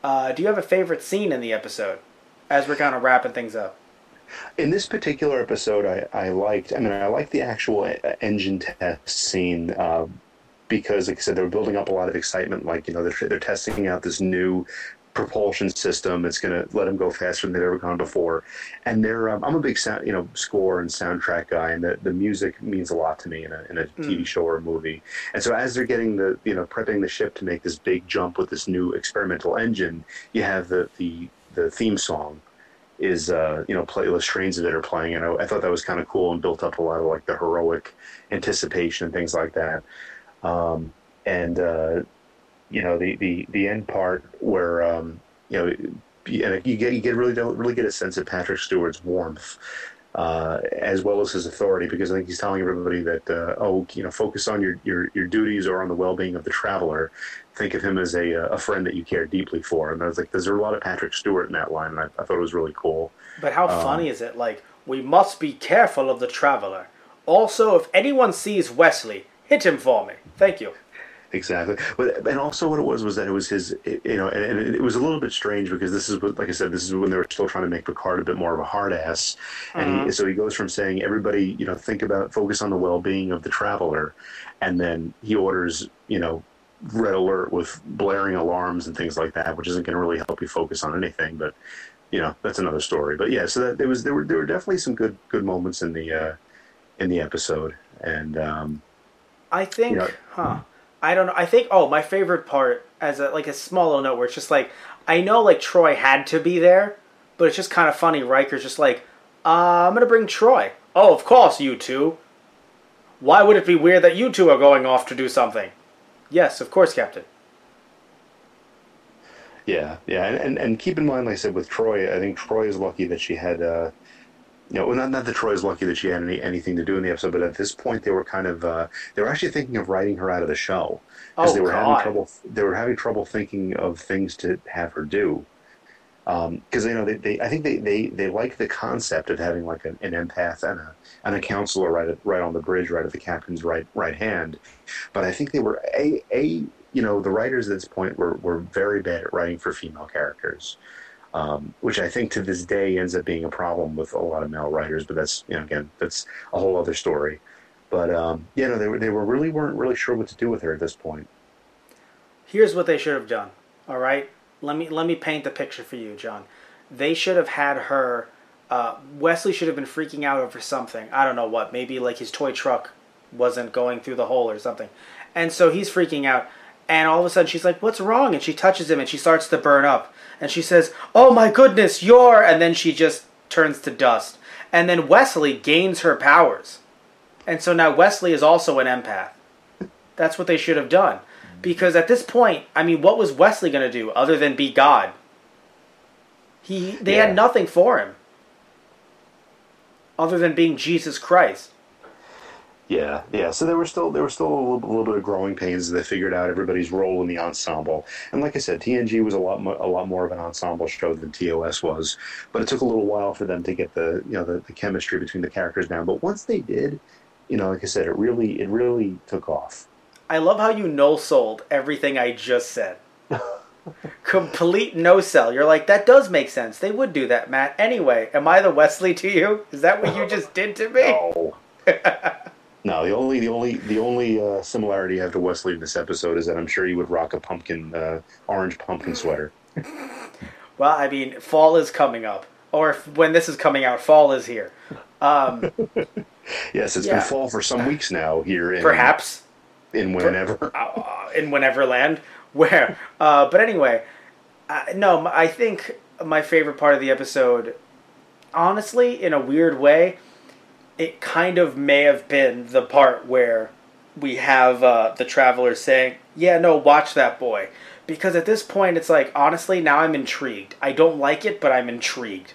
S2: Uh, do you have a favorite scene in the episode? As we're kind of wrapping things up.
S3: In this particular episode, I, I liked. I mean, I liked the actual engine test scene uh, because, like I said, they were building up a lot of excitement. Like you know, they're, they're testing out this new propulsion system. It's going to let them go faster than they've ever gone before. And they're, um, I'm a big sound, you know, score and soundtrack guy, and the, the music means a lot to me in a, in a TV show or a movie. And so as they're getting the, you know, prepping the ship to make this big jump with this new experimental engine, you have the the, the theme song is uh, you know playlist strains of it are playing, and I, I thought that was kind of cool and built up a lot of like the heroic anticipation and things like that. Um, and uh, you know the, the the end part where um, you know you, you get you get really don't really get a sense of Patrick Stewart's warmth. Uh, as well as his authority, because I think he's telling everybody that, uh, oh, you know, focus on your, your, your duties or on the well-being of the traveler. Think of him as a, a friend that you care deeply for. And I was like, there's a lot of Patrick Stewart in that line, and I, I thought it was really cool.
S2: But how
S3: Um,
S2: funny is it? Like, we must be careful of the traveler. Also, if anyone sees Wesley, hit him for me. Thank you.
S3: Exactly, but and also what it was was that it was his, you know, and, and it was a little bit strange because this is what, like I said, this is when they were still trying to make Picard a bit more of a hard ass, and he, so he goes from saying everybody, you know, think about focus on the well being of the traveler, and then he orders, you know, red alert with blaring alarms and things like that, which isn't going to really help you focus on anything, but you know, that's another story. But yeah, so that there was there were there were definitely some good good moments in the uh, in the episode, and um,
S2: I think,
S3: You know-
S2: huh? I don't know. I think. Oh, my favorite part, as a like a small little note, where it's just like I know like Troi had to be there, but it's just kind of funny. Riker's just like, uh, I'm gonna bring Troi. Oh, of course, you two. Why would it be weird that you two are going off to do something? Yes, of course, Captain.
S3: Yeah, yeah, and, and and keep in mind, like I said, with Troi, I think Troi is lucky that she had, uh, you know, well, not not that Troi is lucky that she had any anything to do in the episode, but at this point, they were kind of, uh, they were actually thinking of writing her out of the show because
S2: Oh,
S3: they were
S2: God.
S3: having trouble. They were having trouble thinking of things to have her do. Because you know, they, they, I think they, they, they like the concept of having like an, an empath and a and a counselor right at, right on the bridge, right at the captain's right right hand. But I think they were a a you know the writers at this point were, were very bad at writing for female characters, um, which I think to this day ends up being a problem with a lot of male writers. But that's you know again that's a whole other story. But um, yeah, no, they were they were really weren't really sure what to do with her at this point.
S2: Here's what they should have done. All right, let me let me paint the picture for you, John. They should have had her. Uh, Wesley should have been freaking out over something. I don't know what. Maybe like his toy truck wasn't going through the hole or something, and so he's freaking out. And all of a sudden, she's like, "What's wrong?" And she touches him, and she starts to burn up. And she says, "Oh my goodness, you're!" And then she just turns to dust. And then Wesley gains her powers, and so now Wesley is also an empath. That's what they should have done. Because at this point, I mean, what was Wesley going to do other than be God? He they
S3: Yeah.
S2: had nothing for him other than being Jesus Christ.
S3: Yeah, yeah. So there were still there were still a little, a little bit of growing pains as they figured out everybody's role in the ensemble. And like I said, TNG was a lot mo- a lot more of an ensemble show than TOS was. But it took a little while for them to get the you know the, the chemistry between the characters down. But once they did, you know, like I said, it really it really took off.
S2: I love how you no sold everything I just said. [LAUGHS] Complete no sell. You're like, that does make sense. They would do that, Matt. Anyway, am I the Wesley to you? Is that what you just did to me?
S3: Oh. [LAUGHS] no, the only the only the only uh, similarity I have to Wesley in this episode is that I'm sure you would rock a pumpkin uh, orange pumpkin sweater. [LAUGHS]
S2: Well, I mean, fall is coming up. Or if, when this is coming out, fall is here. Um, [LAUGHS]
S3: Yes, it's
S2: Yeah.
S3: been fall for some weeks now here in
S2: perhaps.
S3: in whenever. [LAUGHS]
S2: uh, in Wheneverland. Where, uh, but anyway, uh, no, I think my favorite part of the episode, honestly, in a weird way, it kind of may have been the part where we have uh, the traveler saying, "Yeah, no, watch that boy," because at this point it's like honestly now I'm intrigued. I don't like it, but I'm intrigued.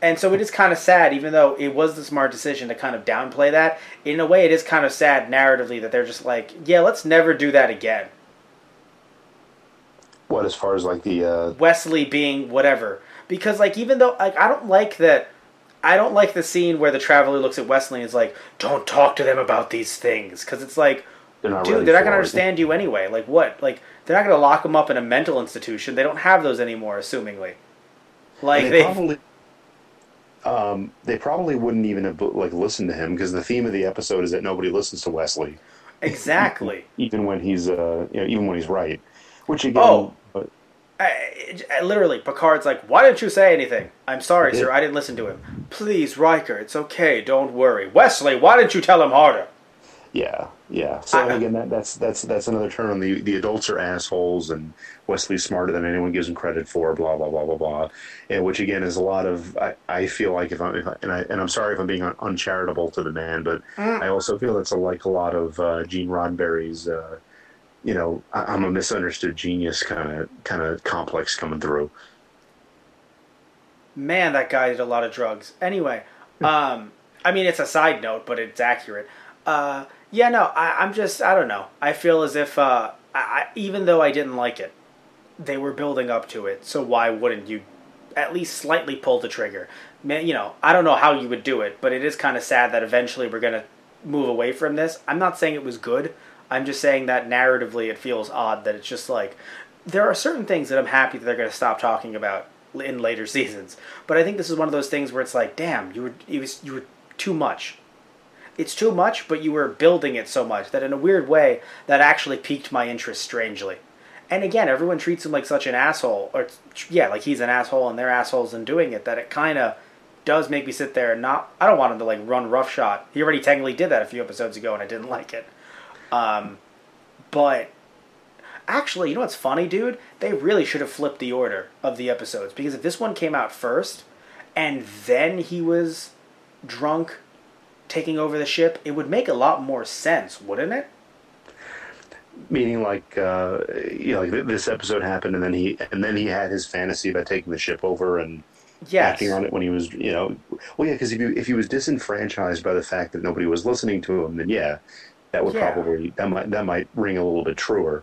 S2: And so it is kind of sad, even though it was the smart decision to kind of downplay that. In a way, it is kind of sad narratively that they're just like, yeah, let's never do that again.
S3: What as far as like the uh,
S2: Wesley being whatever. Because like even though like I don't like that I don't like the scene where the traveler looks at Wesley and is like, "Don't talk to them about these things," because it's like,
S3: they're
S2: dude, they're not gonna understand you anyway. Like what? Like they're not gonna lock them up in a mental institution. They don't have those anymore, assumingly. Like
S3: And
S2: they,
S3: they probably um, they probably wouldn't even have like listened to him because the theme of the episode is that nobody listens to Wesley,
S2: exactly. [LAUGHS]
S3: even when he's uh, you know, even when he's right. Which again,
S2: Oh. I, I- literally, Picard's like, "Why didn't you say anything?" I'm sorry, sir. I didn't listen to him. Please, Riker, it's okay. Don't worry. Wesley, why didn't you tell him harder?
S3: yeah, yeah. So
S2: I-
S3: again, that, that's that's that's another turn on the the adults are assholes and Wesley's smarter than anyone gives him credit for. Blah blah blah blah blah. And which again is a lot of I, I feel like if I'm if I, and I and I'm sorry if I'm being un- uncharitable to the man, but I also feel it's a, like a lot of uh, Gene Roddenberry's. Uh, you know, I, I'm a misunderstood genius kind of kind of complex coming through.
S2: Man, that guy did a lot of drugs. Anyway, um, I mean, it's a side note, but it's accurate. Uh, yeah, no, I, I'm just, I don't know. I feel as if, uh, I, even though I didn't like it, they were building up to it. So why wouldn't you at least slightly pull the trigger? Man, you know, I don't know how you would do it, but it is kind of sad that eventually we're going to move away from this. I'm not saying it was good. I'm just saying that narratively it feels odd that it's just like there are certain things that I'm happy that they're going to stop talking about in later [LAUGHS] seasons. But I think this is one of those things where it's like, damn, you were it was you were too much. It's too much, but you were building it so much that in a weird way that actually piqued my interest strangely. And again, everyone treats him like such an asshole, or yeah, like he's an asshole and they're assholes in doing it. That it kind of does make me sit there and not. I don't want him to like run roughshod. He already technically did that a few episodes ago, and I didn't [LAUGHS] like it. Um, but actually, you know what's funny, dude? They really should have flipped the order of the episodes because if this one came out first, and then he was drunk, taking over the ship, it would make a lot more sense, wouldn't it?
S3: Meaning, like, uh, you know, like th- this episode happened, and then he and then he had his fantasy about taking the ship over and
S2: Yes.
S3: acting on it when he was, you know, well, yeah, because if you if he was disenfranchised by the fact that nobody was listening to him, then yeah, that would
S2: Yeah.
S3: probably that might that might ring a little bit truer.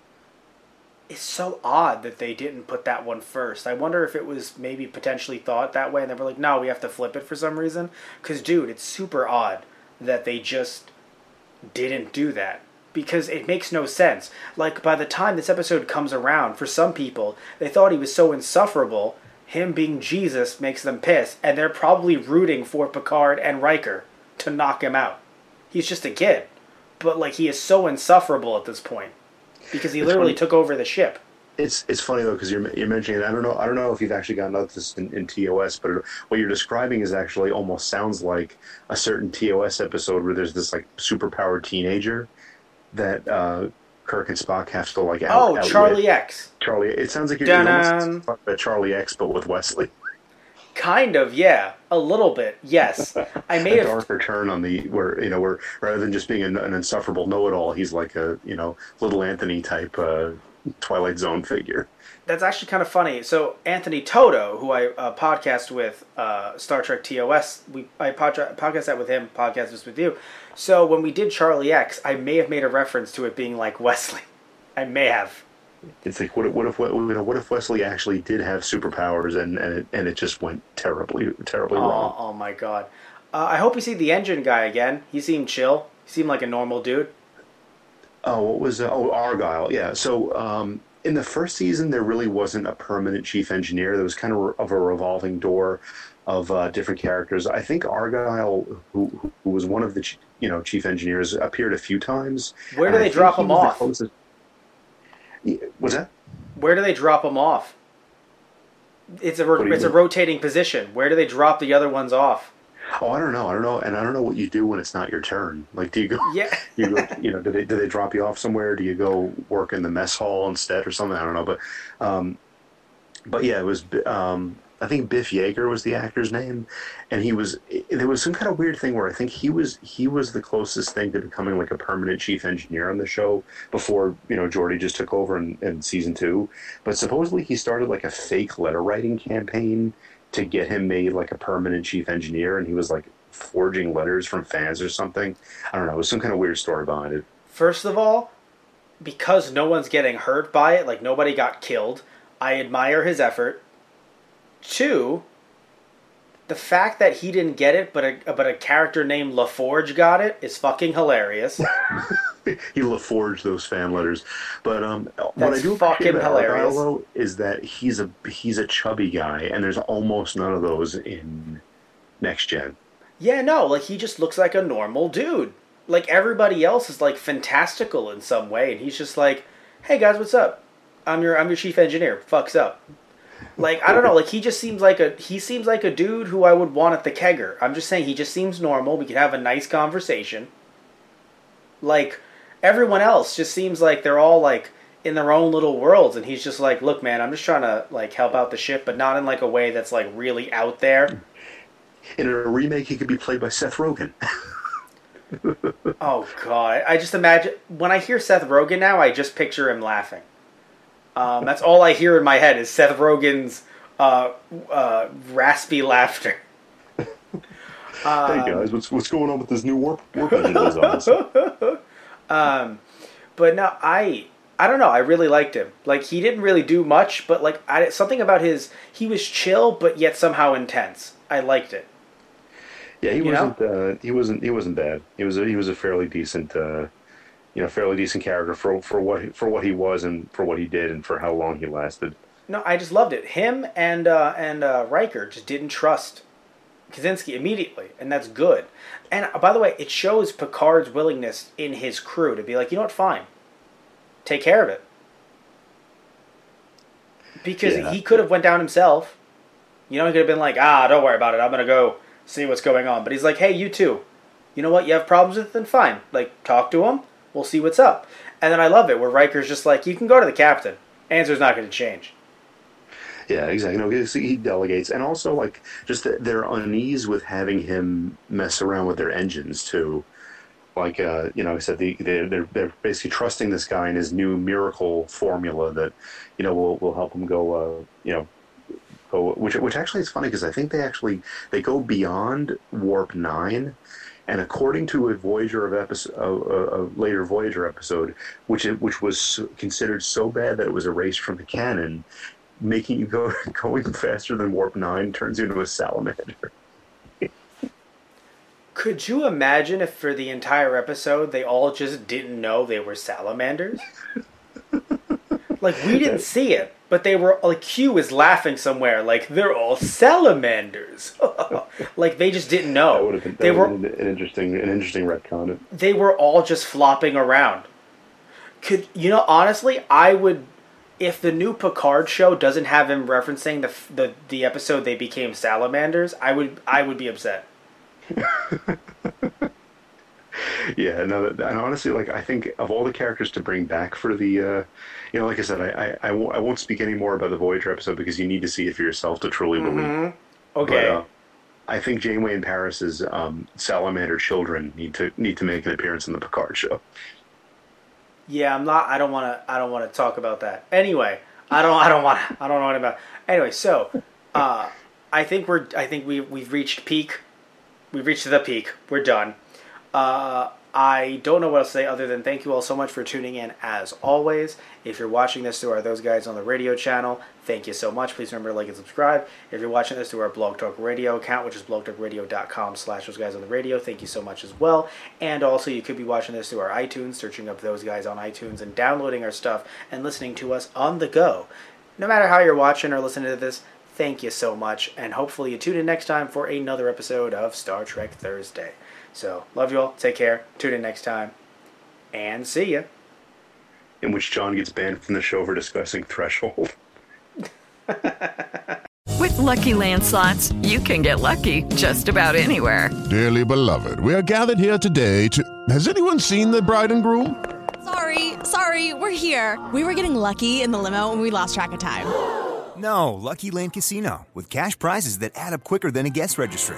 S2: It's so odd that they didn't put that one first. I wonder if it was maybe potentially thought that way and they were like, no, we have to flip it for some reason. Because, dude, it's super odd that they just didn't do that. Because it makes no sense. Like, by the time this episode comes around, for some people, they thought he was so insufferable, him being Jesus makes them piss, and they're probably rooting for Picard and Riker to knock him out. He's just a kid. But, like, he is so insufferable at this point. Because he
S3: It's
S2: literally
S3: funny.
S2: took over the ship.
S3: It's it's funny though because you're you're mentioning it. I don't know I don't know if you've actually gotten out this in, in TOS, but what you're describing is actually almost sounds like a certain TOS episode where there's this like superpowered teenager that uh, Kirk and Spock have to like out,
S2: Oh. Charlie X.
S3: Charlie. It sounds like you're you're almost talking about Charlie X, but with Wesley.
S2: Kind of, yeah. A little bit, yes. I may [LAUGHS]
S3: a
S2: have.
S3: darker turn on the where you know where rather than just being an, an insufferable know-it-all, he's like a you know little Anthony type uh, Twilight Zone figure.
S2: That's actually kind of funny. So Anthony Toto, who I uh, podcast with, uh, Star Trek TOS, we I podra- podcast that with him, podcast this with you. So when we did Charlie X, I may have made a reference to it being like Wesley. I may have.
S3: It's like what if, what if you know what if Wesley actually did have superpowers and and it, and it just went terribly terribly
S2: Oh,
S3: wrong.
S2: oh my god. Uh, I hope you see the engine guy again. He seemed chill. He seemed like a normal dude.
S3: Oh, what was uh, oh Argyle? Yeah. So um, in the first season, there really wasn't a permanent chief engineer. There was kind of of a revolving door of uh, different characters. I think Argyle, who who was one of the ch- you know chief engineers, appeared a few times.
S2: Where do they drop him
S3: off? the
S2: off?
S3: closest- Yeah, Was that?
S2: Where do they drop them off? It's a
S3: you
S2: it's a rotating position. Where do they drop the other ones off?
S3: Oh, I don't know. I don't know, and I don't know what you do when it's not your turn. Like, do you go?
S2: Yeah. [LAUGHS]
S3: you go, you know, do they do they drop you off somewhere? Do you go work in the mess hall instead or something? I don't know, but um, but yeah, it was um, I think Biff Yeager was the actor's name, and he was. There was some kind of weird thing where I think he was he was the closest thing to becoming like a permanent chief engineer on the show before you know Geordi just took over in, in season two. But supposedly he started like a fake letter writing campaign to get him made like a permanent chief engineer, and he was like forging letters from fans or something. I don't know. It was some kind of weird story behind it.
S2: First of all, because no one's getting hurt by it, like nobody got killed, I admire his effort. Two, the fact that he didn't get it, but a but a character named LaForge got it is fucking hilarious. [LAUGHS]
S3: he LaForged those fan letters. But um, what I do
S2: fucking
S3: about
S2: hilarious.
S3: though, is that he's a he's a chubby guy, and there's almost none of those in next gen.
S2: yeah, no, like he just looks like a normal dude. Like everybody else is like fantastical in some way, and he's just like, "Hey guys, what's up? I'm your I'm your chief engineer. Fucks up." Like I don't know, like he just seems like a he seems like a dude who I would want at the kegger. I'm just saying he just seems normal. We could have a nice conversation. Like everyone else just seems like they're all like in their own little worlds and he's just like, "Look, man, I'm just trying to like help out the ship, but not in like a way that's like really out there."
S3: In a remake, he could be played by Seth Rogen. [LAUGHS]
S2: Oh god, I just imagine when I hear Seth Rogen now, I just picture him laughing. Um, that's all I hear in my head is Seth Rogen's uh, uh, raspy laughter.
S3: hey guys, what's what's going on with this new warp warp engine design? [LAUGHS]
S2: But no, I I don't know. I really liked him. Like he didn't really do much, but like I, something about his he was chill, but yet somehow intense. I liked it.
S3: Yeah, he
S2: You
S3: wasn't. Uh, he wasn't. He wasn't bad. He was. A, he was a fairly decent. Uh, you know, fairly decent character for for what for what he was and for what he did and for how long he lasted.
S2: No, I just loved it. Him and uh, and uh, Riker just didn't trust Kosinski immediately, and that's good. And uh, by the way, it shows Picard's willingness in his crew to be like, you know what, fine, take care of it, because
S3: Yeah.
S2: he could have went down himself. You know, he could have been like, ah, don't worry about it. I'm gonna go see what's going on. But he's like, hey, you too. You know what? You have problems with it? Then fine. Like, talk to him. We'll see what's up. And then I love it where Riker's just like, you can go to the captain. Answer's not going to change.
S3: Yeah, exactly. No, he delegates, and also like just th- their unease with having him mess around with their engines too. Like uh, you know, I said the, they're they're basically trusting this guy and his new miracle formula that you know will will help him go. Uh, you know, go which which actually is funny because I think they actually they go beyond warp nine. And according to a Voyager of episode, a, a later Voyager episode, which it, which was considered so bad that it was erased from the canon, making you go [LAUGHS] going faster than warp nine turns you into a salamander.
S2: Could you imagine if for the entire episode they all just didn't know they were salamanders? [LAUGHS] like we didn't see it, but they were like Q is laughing somewhere like they're all salamanders. [LAUGHS] like they just didn't
S3: That
S2: know.
S3: would have been, that
S2: they
S3: would
S2: were
S3: have been an interesting an interesting retcon.
S2: they were all just flopping around. Could you know honestly, I would if the new Picard show doesn't have him referencing the the the episode they became salamanders, I would I would be upset. [LAUGHS]
S3: Yeah, no, and honestly, like I think of all the characters to bring back for the, uh, you know, like I said, I, I, I, won't, I won't speak any more about the Voyager episode because you need to see it for yourself to truly believe.
S2: Okay.
S3: But, uh, I think Janeway and Paris's um, salamander children need to need to make an appearance in the Picard show.
S2: Yeah, I'm not. I don't want to. I don't want to talk about that. Anyway, I don't. I don't want. I don't know about. Anyway, so uh, I think we're. I think we we've reached peak. We've reached the peak. We're done. Uh, I don't know what else to say other than thank you all so much for tuning in as always. If you're watching this through our Those Guys on the Radio channel, thank you so much. Please remember to like and subscribe. If you're watching this through our Blog Talk Radio account, which is blogtalkradio.com slash Those Guys on the Radio, thank you so much as well. And also, you could be watching this through our iTunes, searching up Those Guys on iTunes and downloading our stuff and listening to us on the go. No matter how you're watching or listening to this, thank you so much. And hopefully you tune in next time for another episode of Star Trek Thursday. So, love you all. Take care. Tune in next time. And see ya.
S3: In which John gets banned from the show for discussing Threshold. [LAUGHS]
S5: With Lucky Land slots, you can get lucky just about anywhere.
S6: Dearly beloved, we are gathered here today to. Has anyone seen the bride and groom?
S7: Sorry, sorry, we're here. We were getting lucky in the limo and we lost track of time.
S8: No, Lucky Land Casino, with cash prizes that add up quicker than a guest registry.